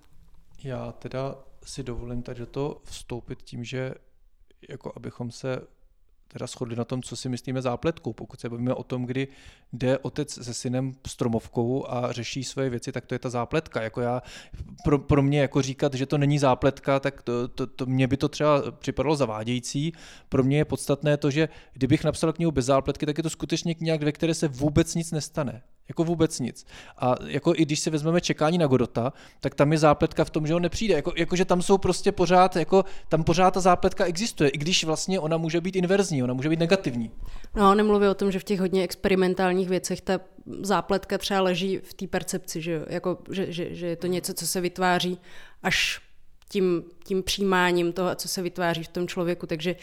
Já teda si dovolím tady do toho vstoupit tím, že jako abychom se teda shodli na tom, co si myslíme zápletkou. Pokud se bavíme o tom, kdy jde otec se synem stromovkou a řeší své věci, tak to je ta zápletka. Jako já, pro, pro mě jako říkat, že to není zápletka, tak to, to, to mě by to třeba připadalo zavádějící. Pro mě je podstatné to, že kdybych napsal knihu bez zápletky, tak je to skutečně kniha, ve které se vůbec nic nestane. Jako vůbec nic. A jako i když si vezmeme čekání na Godota, tak tam je zápletka v tom, že on nepřijde. Jako, jako že tam jsou prostě pořád, jako tam pořád ta zápletka existuje, i když vlastně ona může být inverzní, ona může být negativní. No, nemluvím o tom, že v těch hodně experimentálních věcech ta zápletka třeba leží v té percepci, že, jako, že, že, že je to něco, co se vytváří až tím, tím přijímáním toho, co se vytváří v tom člověku. Takže uh,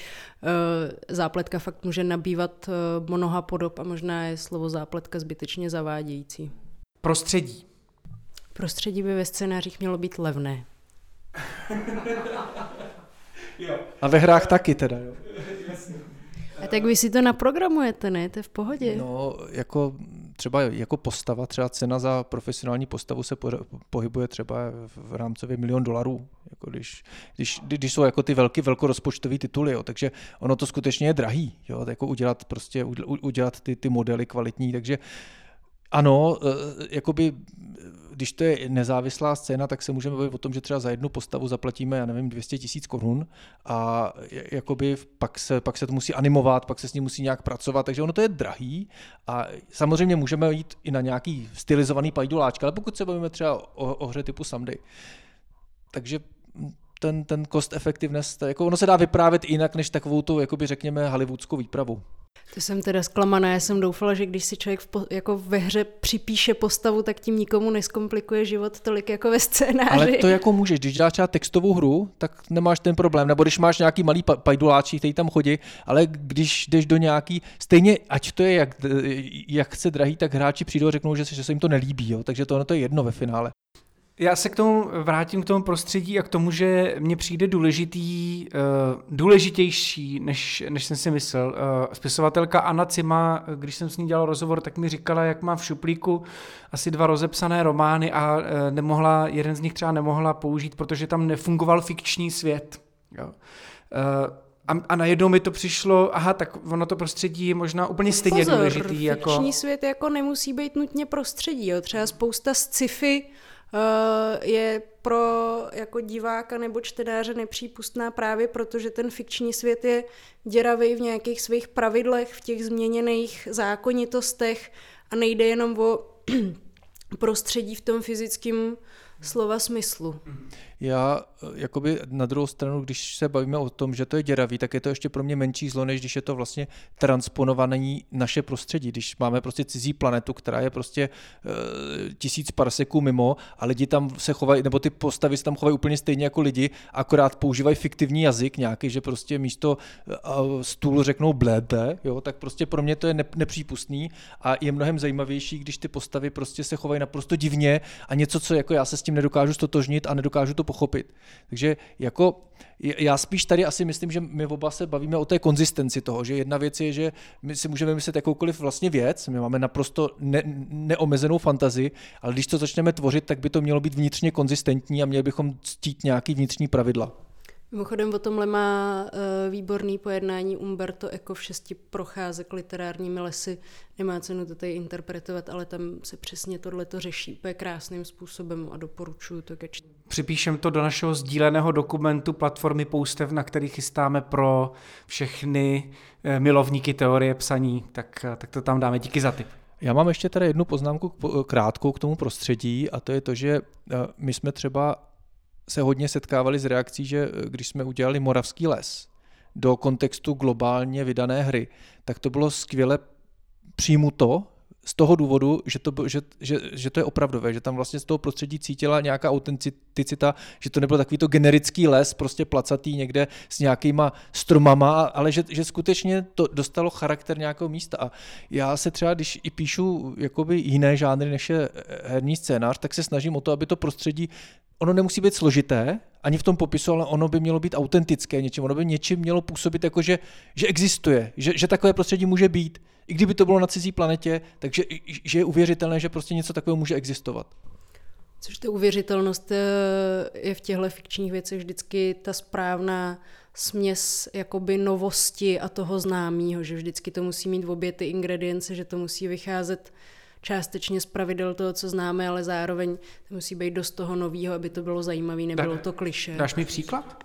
zápletka fakt může nabývat uh, mnoha podob a možná je slovo zápletka zbytečně zavádějící. Prostředí. Prostředí by ve scénářích mělo být levné. jo. A ve hrách taky teda, jo. A tak vy si to naprogramujete, ne? To je v pohodě. No, jako třeba jako postava, třeba cena za profesionální postavu se pohybuje třeba v rámcově milion dolarů, jako když, když, když jsou jako ty velký, velkorozpočtový tituly, jo, takže ono to skutečně je drahý, jo, jako udělat prostě, udělat ty, ty modely kvalitní, takže ano, eh, jakoby když to je nezávislá scéna, tak se můžeme bavit o tom, že třeba za jednu postavu zaplatíme, já nevím, 200 tisíc korun a jakoby pak se, pak se to musí animovat, pak se s ním musí nějak pracovat, takže ono to je drahý a samozřejmě můžeme jít i na nějaký stylizovaný pajduláčka, ale pokud se bavíme třeba o, o hře typu Someday, takže ten, ten cost effectiveness, to, jako ono se dá vyprávět jinak než takovou tu, jakoby řekněme, hollywoodskou výpravu. To jsem teda zklamaná, já jsem doufala, že když si člověk v po, jako ve hře připíše postavu, tak tím nikomu neskomplikuje život tolik jako ve scénáři. Ale to jako můžeš, když děláš třeba textovou hru, tak nemáš ten problém, nebo když máš nějaký malý pajduláčí, který tam chodí, ale když jdeš do nějaký, stejně, ať to je jak, jak se drahý, tak hráči přijdou a řeknou, že se, že se jim to nelíbí, jo? takže to, ono to je jedno ve finále. Já se k tomu vrátím k tomu prostředí a k tomu, že mně přijde důležitý, uh, důležitější, než, než jsem si myslel. Uh, spisovatelka Anna Cima, když jsem s ní dělal rozhovor, tak mi říkala, jak má v šuplíku asi dva rozepsané romány a uh, nemohla, jeden z nich třeba nemohla použít, protože tam nefungoval fikční svět. Jo. A, a najednou mi to přišlo, aha, tak ono to prostředí je možná úplně stejně Pozor, důležitý. Jako... Fikční svět jako nemusí být nutně prostředí. Jo. Třeba spousta sci-fi Eh, je pro jako diváka nebo čtenáře nepřípustná právě proto, že ten fikční svět je děravý v nějakých svých pravidlech, v těch změněných zákonitostech a nejde jenom o prostředí v tom fyzickém slova smyslu. Já eh, jakoby na druhou stranu, když se bavíme o tom, že to je děravý, tak je to ještě pro mě menší zlo, než když je to vlastně transponované naše prostředí. Když máme prostě cizí planetu, která je prostě e, tisíc parseků mimo a lidi tam se chovají, nebo ty postavy se tam chovají úplně stejně jako lidi, akorát používají fiktivní jazyk nějaký, že prostě místo e, stůlu řeknou blebe, jo, tak prostě pro mě to je nepřípustný a je mnohem zajímavější, když ty postavy prostě se chovají naprosto divně a něco, co jako já se s tím nedokážu stotožnit a nedokážu to pochopit. Takže jako já spíš tady asi myslím, že my oba se bavíme o té konzistenci toho, že jedna věc je, že my si můžeme myslet jakoukoliv vlastně věc, my máme naprosto ne, neomezenou fantazii, ale když to začneme tvořit, tak by to mělo být vnitřně konzistentní a měli bychom ctít nějaký vnitřní pravidla. Mimochodem o tomhle má uh, výborný pojednání Umberto Eco v šesti procházek literárními lesy. Nemá cenu to tady interpretovat, ale tam se přesně tohle to řeší úplně krásným způsobem a doporučuju to ke čtení. připíšem to do našeho sdíleného dokumentu platformy Poustev, na který chystáme pro všechny eh, milovníky teorie psaní, tak, eh, tak to tam dáme. Díky za tip. Já mám ještě tady jednu poznámku krátkou k tomu prostředí a to je to, že my jsme třeba se hodně setkávali s reakcí, že když jsme udělali Moravský les do kontextu globálně vydané hry, tak to bylo skvěle přijímuto z toho důvodu, že to, že, že, že to je opravdové, že tam vlastně z toho prostředí cítila nějaká autenticita, že to nebyl takový to generický les, prostě placatý někde s nějakýma stromama, ale že, že skutečně to dostalo charakter nějakého místa. A já se třeba, když i píšu jakoby jiné žánry, než je herní scénář, tak se snažím o to, aby to prostředí ono nemusí být složité, ani v tom popisu, ale ono by mělo být autentické něčím. Ono by něčím mělo působit jako, že, že existuje, že, že takové prostředí může být. I kdyby to bylo na cizí planetě, takže že je uvěřitelné, že prostě něco takového může existovat. Což ta uvěřitelnost eh, je v těchto fikčních věcech vždycky ta správná směs jakoby novosti a toho známého, že vždycky to musí mít v obě ty ingredience, že to musí vycházet částečně z pravidel toho, co známe, ale zároveň to musí být dost toho nového, aby to bylo zajímavé, nebylo to kliše. Dáš mi příklad?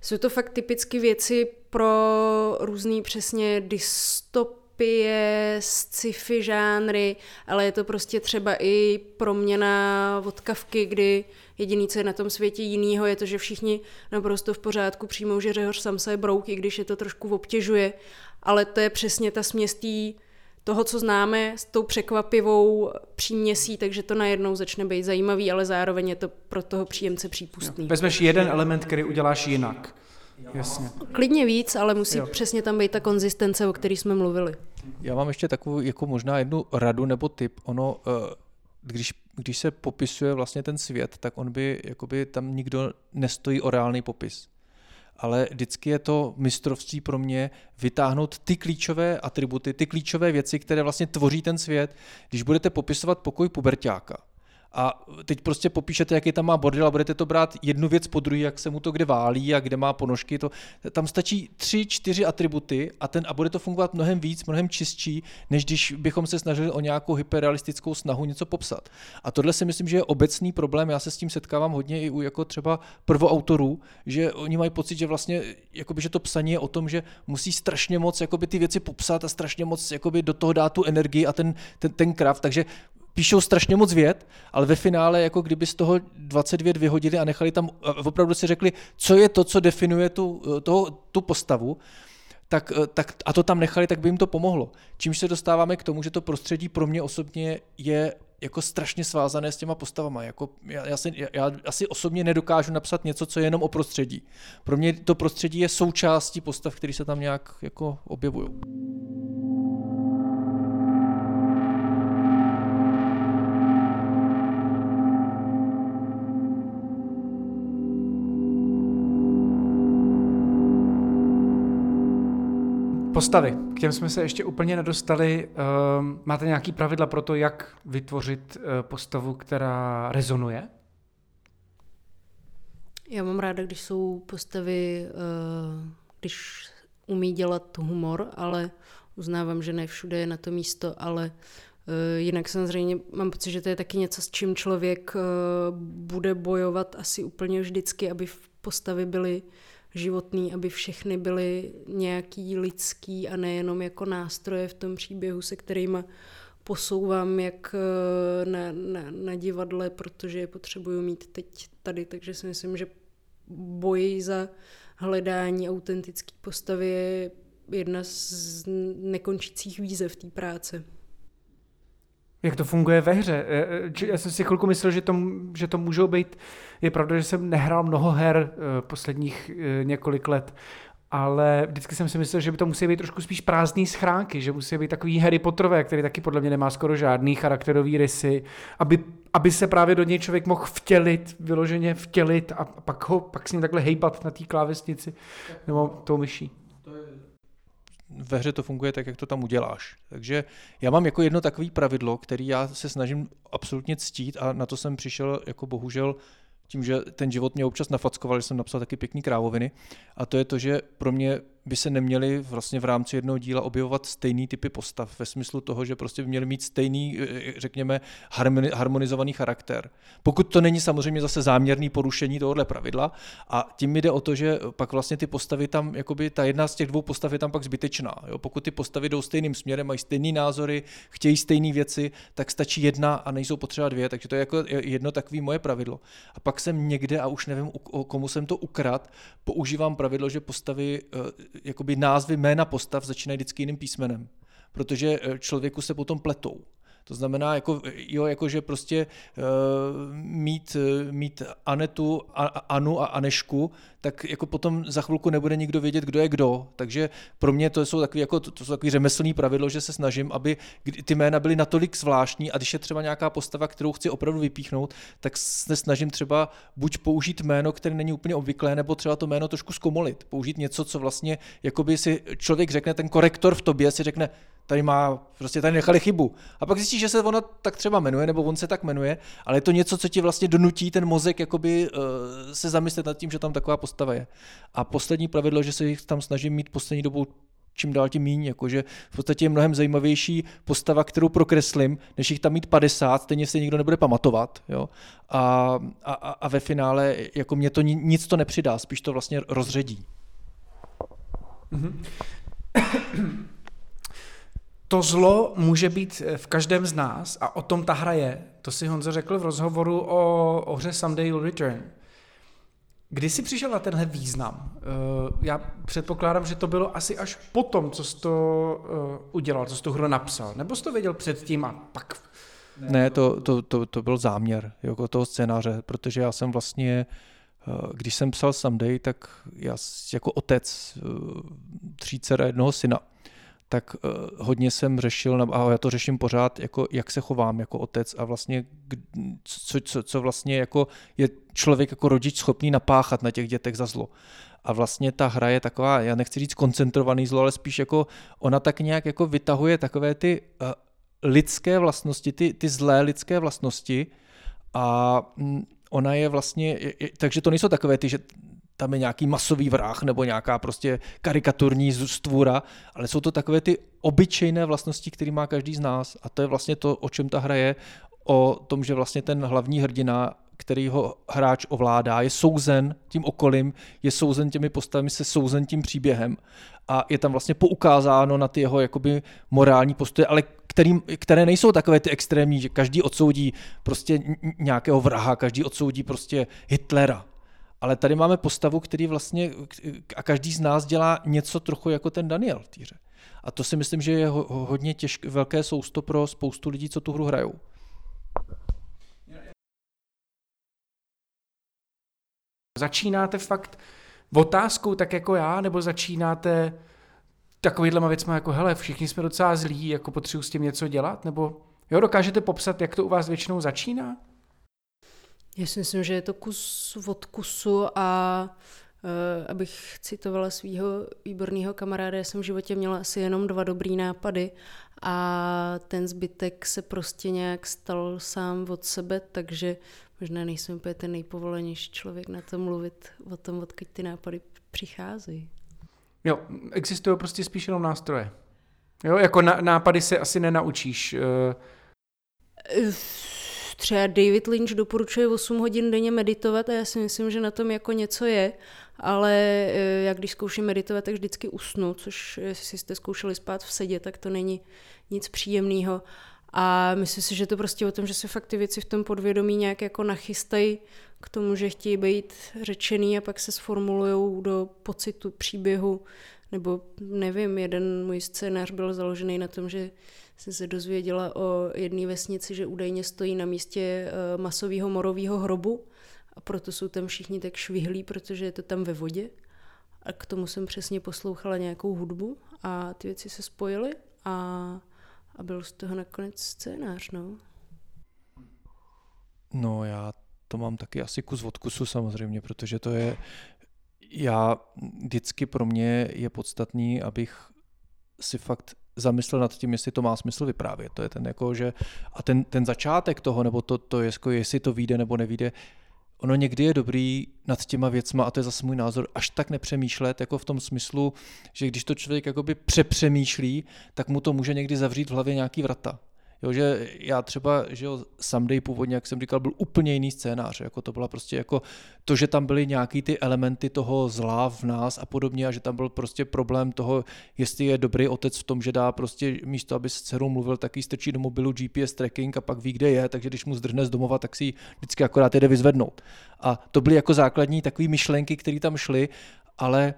Jsou to fakt typicky věci pro různý přesně dystopie, sci-fi žánry, ale je to prostě třeba i proměna odkavky, kdy jediný, co je na tom světě jinýho, je to, že všichni naprosto v pořádku přijmou, že řehoř sam se brouk, i když je to trošku obtěžuje, ale to je přesně ta směstí toho, co známe, s tou překvapivou příměsí, takže to najednou začne být zajímavý, ale zároveň je to pro toho příjemce přípustný. Jo. Vezmeš jeden element, který uděláš jinak. Jasně. Klidně víc, ale musí jo. přesně tam být ta konzistence, o které jsme mluvili. Já mám ještě takovou jako možná jednu radu nebo tip. Ono, eh, když, když se popisuje vlastně ten svět, tak on by, jakoby tam nikdo nestojí o reálný popis ale vždycky je to mistrovství pro mě vytáhnout ty klíčové atributy, ty klíčové věci, které vlastně tvoří ten svět. Když budete popisovat pokoj pubertáka, a teď prostě popíšete, jaký tam má bordel a budete to brát jednu věc po druhé, jak se mu to kde válí a kde má ponožky. To, tam stačí tři, čtyři atributy a, ten, a bude to fungovat mnohem víc, mnohem čistší, než když bychom se snažili o nějakou hyperrealistickou snahu něco popsat. A tohle si myslím, že je obecný problém. Já se s tím setkávám hodně i u jako třeba prvoautorů, že oni mají pocit, že vlastně jakoby, že to psaní je o tom, že musí strašně moc jakoby, ty věci popsat a strašně moc jakoby, do toho dát tu energii a ten, ten, ten kraft. Takže píšou strašně moc věd, ale ve finále, jako kdyby z toho 20 věd vyhodili a nechali tam, opravdu si řekli, co je to, co definuje tu, toho, tu postavu, tak, tak, a to tam nechali, tak by jim to pomohlo. Čímž se dostáváme k tomu, že to prostředí pro mě osobně je jako strašně svázané s těma postavama. Jako já, já, si, já, já asi osobně nedokážu napsat něco, co je jenom o prostředí. Pro mě to prostředí je součástí postav, které se tam nějak jako objevují. Postavy. K těm jsme se ještě úplně nedostali. Um, máte nějaký pravidla pro to, jak vytvořit uh, postavu, která rezonuje? Já mám ráda, když jsou postavy, uh, když umí dělat humor, ale uznávám, že ne všude je na to místo, ale uh, jinak samozřejmě mám pocit, že to je taky něco, s čím člověk bude bojovat asi úplně vždycky, aby postavy byly životný, aby všechny byly nějaký lidský a nejenom jako nástroje v tom příběhu, se kterými posouvám jak eh, na, na, na divadle, protože je potřebuju mít teď tady, takže si myslím, že boj za hledání autentické postavy je jedna z nekončících výzev té práce. Jak to funguje ve hře? Eh, eh, já jsem si chvilku myslel, že to, že to můžou být, je pravda, že jsem nehrál mnoho her eh, posledních několik let, ale vždycky jsem si myslel, že by to musí být trošku spíš prázdný schránky, že musí být takový Harry Potterové, který taky podle mě nemá skoro žádný charakterový rysy, aby, aby se právě do něj člověk mohl vtělit, vyloženě vtělit a pak, ho, pak s ním takhle hejbat na té klávesnici nebo tou myší ve hře to funguje tak, jak to tam uděláš. Takže já mám jako jedno takové pravidlo, který já se snažím absolutně ctít a na to jsem přišel jako bohužel tím, že ten život mě občas nafackoval, že jsem napsal taky pěkný krávoviny a to je to, že pro mě by se neměly vlastně v rámci jednoho díla objevovat stejný typy postav, ve smyslu toho, že prostě by měly mít stejný, eh, řekněme, harmonizovaný charakter. Pokud to není samozřejmě zase záměrný porušení tohohle pravidla a tím jde o to, že pak vlastně ty postavy tam, jakoby ta jedna z těch dvou postav je tam pak zbytečná. Jo? Pokud ty postavy jdou stejným směrem, mají stejné názory, chtějí stejné věci, tak stačí jedna a nejsou potřeba dvě, takže to je jako jedno takové moje pravidlo. A pak jsem někde, a už nevím, komu jsem to ukrad, používám pravidlo, že postavy, eh, jakoby názvy jména postav začínají vždycky jiným písmenem, protože eh, člověku se potom pletou. To znamená, jako, jo, jako že prostě uh, mít, mít Anetu, a, Anu a Anešku, tak jako potom za chvilku nebude nikdo vědět, kdo je kdo. Takže pro mě to jsou takový, jako, to takový řemeslný pravidlo, že se snažím, aby ty jména byly natolik zvláštní a když je třeba nějaká postava, kterou chci opravdu vypíchnout, tak se snažím třeba buď použít jméno, které není úplně obvyklé, nebo třeba to jméno trošku zkomolit. Použít něco, co vlastně jakoby si člověk řekne, ten korektor v tobě si řekne, tady má, prostě tady nechali chybu. A pak zjistíš, že se ona tak třeba jmenuje, nebo on se tak jmenuje, ale je to něco, co ti vlastně donutí ten mozek jakoby uh, se zamyslet nad tím, že tam taková postava je. A poslední pravidlo, že se jich tam snažím mít poslední dobou čím dál tím míň, jakože v podstatě je mnohem zajímavější postava, kterou prokreslím, než jich tam mít 50, stejně se nikdo nebude pamatovat, jo. A, a, a ve finále jako mě to nic to nepřidá, spíš to vlastně rozředí. Mm-hmm to zlo může být eh, v každém z nás a o tom ta hra je. To si Honzo řekl v rozhovoru o, o hře Someday You'll Return. Kdy jsi přišel na tenhle význam? Eh, já předpokládám, že to bylo asi až potom, co jsi to eh, udělal, co jsi tu hru napsal. Nebo jsi to věděl předtím a pak... Ne, to, to, to, to byl záměr jako toho scénáře, protože já jsem vlastně, když jsem psal Someday, tak já jako otec tří dcer a jednoho syna, tak uh, hodně jsem řešil, a já to řeším pořád, jako jak se chovám jako otec a vlastně co, co, co vlastně jako je člověk jako rodič schopný napáchat na těch dětech za zlo. A vlastně ta hra je taková, já nechci říct koncentrovaný zlo, ale spíš jako ona tak nějak jako vytahuje takové ty uh, lidské vlastnosti, ty, ty zlé lidské vlastnosti a mm, ona je vlastně, je, je, takže to nejsou takové ty, že tam je nějaký masový vrah nebo nějaká prostě karikaturní stvůra, ale jsou to takové ty obyčejné vlastnosti, které má každý z nás a to je vlastně to, o čem ta hra je, o tom, že vlastně ten hlavní hrdina který ho hráč ovládá, je souzen tím okolím, je souzen těmi postavami, se souzen tím příběhem a je tam vlastně poukázáno na ty jeho jakoby morální postoje, ale který, které nejsou takové ty extrémní, že každý odsoudí prostě nějakého vraha, každý odsoudí prostě Hitlera, ale tady máme postavu, který vlastně, a každý z nás dělá něco trochu jako ten Daniel týře. A to si myslím, že je hodně těžké, velké sousto pro spoustu lidí, co tu hru hrajou. Začínáte fakt otázkou tak jako já, nebo začínáte takovýhlema věcma jako hele, všichni jsme docela zlí, jako potřebuji s tím něco dělat, nebo jo, dokážete popsat, jak to u vás většinou začíná? Já si myslím, že je to kus od kusu a uh, abych citovala svého výborného kamaráda, já jsem v životě měla asi jenom dva dobrý nápady a ten zbytek se prostě nějak stal sám od sebe, takže možná nejsem úplně ten nejpovolenější člověk na to mluvit o tom, odkud ty nápady přicházejí. Jo, existují prostě spíš jenom nástroje. Jo, jako na, nápady se asi nenaučíš. Uh třeba David Lynch doporučuje 8 hodin denně meditovat a já si myslím, že na tom jako něco je, ale eh, jak když zkouším meditovat, tak vždycky usnu, což jestli jste zkoušeli spát v sedě, tak to není nic příjemného. A myslím si, že to prostě o tom, že se fakt ty věci v tom podvědomí nějak jako nachystají k tomu, že chtějí být řečený a pak se sformulují do pocitu příběhu, nebo nevím, jeden můj scénář byl založený na tom, že jsem se dozvěděla o jedné vesnici, že údajně stojí na místě eh, masového morového hrobu a proto jsou tam všichni tak švihlí, protože je to tam ve vodě. A k tomu jsem přesně poslouchala nějakou hudbu a ty věci se spojily a, a byl z toho nakonec scénář, no. No já to mám taky asi kus od kusu samozřejmě, protože to je, já vždycky pro mě je podstatný, abych si fakt zamyslel nad tím, jestli to má smysl vyprávět. To je ten jako, že a ten, ten začátek toho, nebo to, to je, jako, jestli to vyjde nebo nevíde, ono někdy je dobrý nad těma věcma, a to je zase můj názor, až tak nepřemýšlet, jako v tom smyslu, že když to člověk jakoby přepřemýšlí, tak mu to může někdy zavřít v hlavě nějaký vrata. Jo, že já třeba, že jo, Someday původně, jak jsem říkal, byl úplně jiný scénář. Jako to byla prostě jako to, že tam byly nějaký ty elementy toho zla v nás a podobně a že tam byl prostě problém toho, jestli je dobrý otec v tom, že dá prostě místo, aby s dcerou mluvil, tak jí strčí do mobilu GPS tracking a pak ví, kde je, takže když mu zdrhne z domova, tak si ji vždycky akorát jde vyzvednout. A to byly jako základní takové myšlenky, které tam šly, ale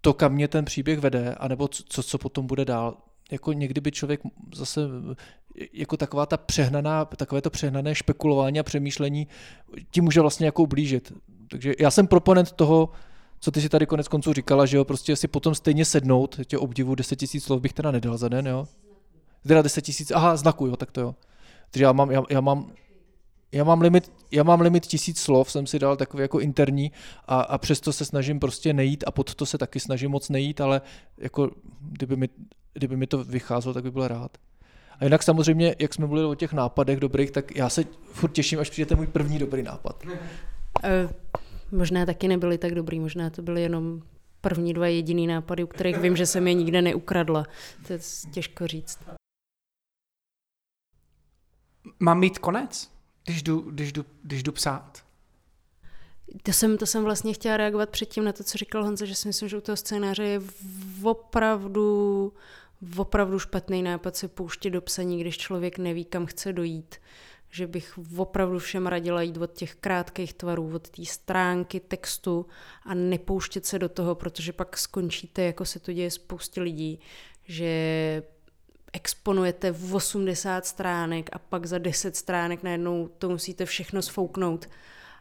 to, kam mě ten příběh vede, anebo co, co potom bude dál, jako někdy by člověk zase jako taková ta přehnaná, takové to přehnané špekulování a přemýšlení ti může vlastně jako ublížit. Takže já jsem proponent toho, co ty si tady konec konců říkala, že jo, prostě si potom stejně sednout, tě obdivu 10 tisíc slov bych teda nedal za den, jo. Teda 10 tisíc, aha, znaku, jo, tak to jo. Takže já mám, já, já mám, já mám limit, já mám limit tisíc slov, jsem si dal takový jako interní a, a přesto se snažím prostě nejít a pod to se taky snažím moc nejít, ale jako kdyby mi, kdyby mi to vycházelo, tak bych byl rád. A jinak samozřejmě, jak jsme mluvili o těch nápadech dobrých, tak já se furt těším, až přijde můj první dobrý nápad. E, možná taky nebyly tak dobrý, možná to byly jenom první dva jediný nápady, u kterých vím, že jsem je nikde neukradla. To je těžko říct. Mám mít konec, když jdu, když jdu, když jdu psát? To jsem, to jsem vlastně chtěla reagovat předtím na to, co říkal Honza, že si myslím, že u toho scénáře je opravdu opravdu špatný nápad se pouštět do psaní, když člověk neví, kam chce dojít. Že bych opravdu všem radila jít od těch krátkých tvarů, od té stránky textu a nepouštět se do toho, protože pak skončíte, jako se to děje spoustě lidí, že exponujete v 80 stránek a pak za 10 stránek najednou to musíte všechno sfouknout.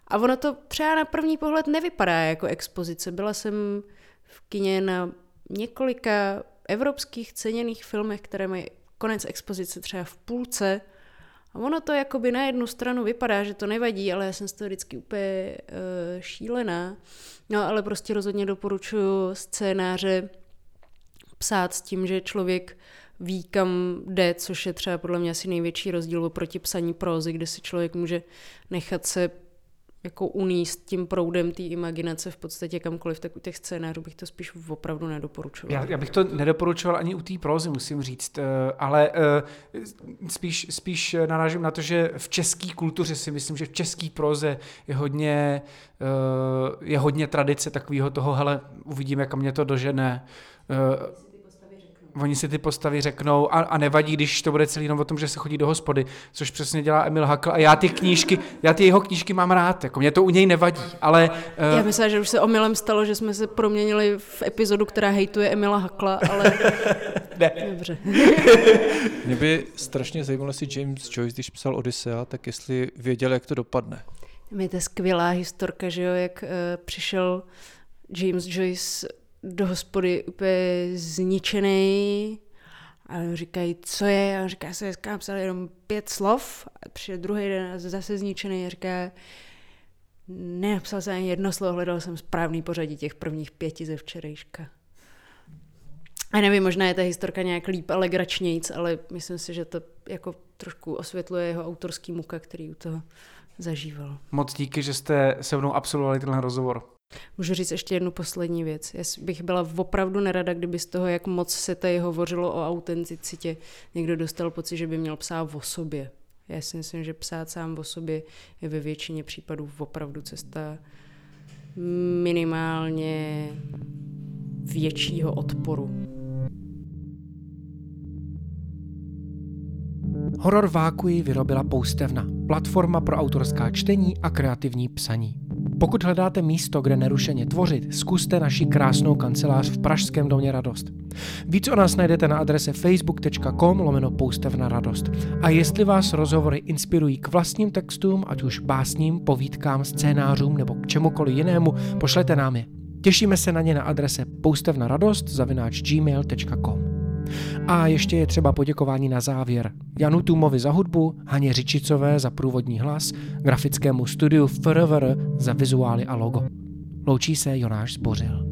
A ono to třeba na první pohled nevypadá jako expozice. Byla jsem v kině na několika evropských ceněných filmech, které mají konec expozice třeba v půlce, a ono to jakoby na jednu stranu vypadá, že to nevadí, ale já jsem z toho vždycky úplně uh, šílená. No ale prostě rozhodně doporučuji scénáře psát s tím, že člověk ví, kam jde, což je třeba podle mě asi největší rozdíl oproti psaní prózy, kde si člověk může nechat se jako uníst tím proudem té imaginace v podstatě kamkoliv, tak u těch scénářů bych to spíš opravdu nedoporučoval. Já, já bych to nedoporučoval ani u té prózy, musím říct, eh, ale eh, spíš, spíš narážím na to, že v české kultuře si myslím, že v české próze je hodně, eh, je hodně tradice takového toho, hele, uvidíme, kam mě to dožene oni si ty postavy řeknou a, a nevadí, když to bude celý jenom o tom, že se chodí do hospody, což přesně dělá Emil Hakl a já ty knížky, já ty jeho knížky mám rád, jako mě to u něj nevadí, ale... Uh... Já myslím, že už se omylem stalo, že jsme se proměnili v epizodu, která hejtuje Emila Hakla, ale... ne. Dobře. Mě by strašně zajímalo, jestli James Joyce, když psal Odyssea, tak jestli věděl, jak to dopadne. Je to skvělá historka, že jo, jak uh, přišel James Joyce do hospody úplně zničený a říkají, co je? A on říká, se dneska napsal jenom pět slov a přijde druhý den a zase zničený a říká, nenapsal jsem ani jedno slovo, hledal jsem správný pořadí těch prvních pěti ze včerejška. A nevím, možná je ta historka nějak líp a legračnějc, ale myslím si, že to jako trošku osvětluje jeho autorský muka, který u toho zažíval. Moc díky, že jste se mnou absolvovali tenhle rozhovor. Můžu říct ještě jednu poslední věc. Já bych byla opravdu nerada, kdyby z toho, jak moc se tady hovořilo o autenticitě, někdo dostal pocit, že by měl psát o sobě. Já si myslím, že psát sám o sobě je ve většině případů opravdu cesta minimálně většího odporu. Horor Vákuji vyrobila Poustevna, platforma pro autorská čtení a kreativní psaní. Pokud hledáte místo, kde nerušeně tvořit, zkuste naši krásnou kancelář v Pražském domě Radost. Víc o nás najdete na adrese facebook.com lomeno poustevna radost. A jestli vás rozhovory inspirují k vlastním textům, ať už básním, povídkám, scénářům nebo k čemukoliv jinému, pošlete nám je. Těšíme se na ně na adrese poustevnaradost zavináč gmail.com. A ještě je třeba poděkování na závěr. Janu Tumovi za hudbu, Haně Řičicové za průvodní hlas, grafickému studiu FRVR za vizuály a logo. Loučí se Jonáš Zbořil.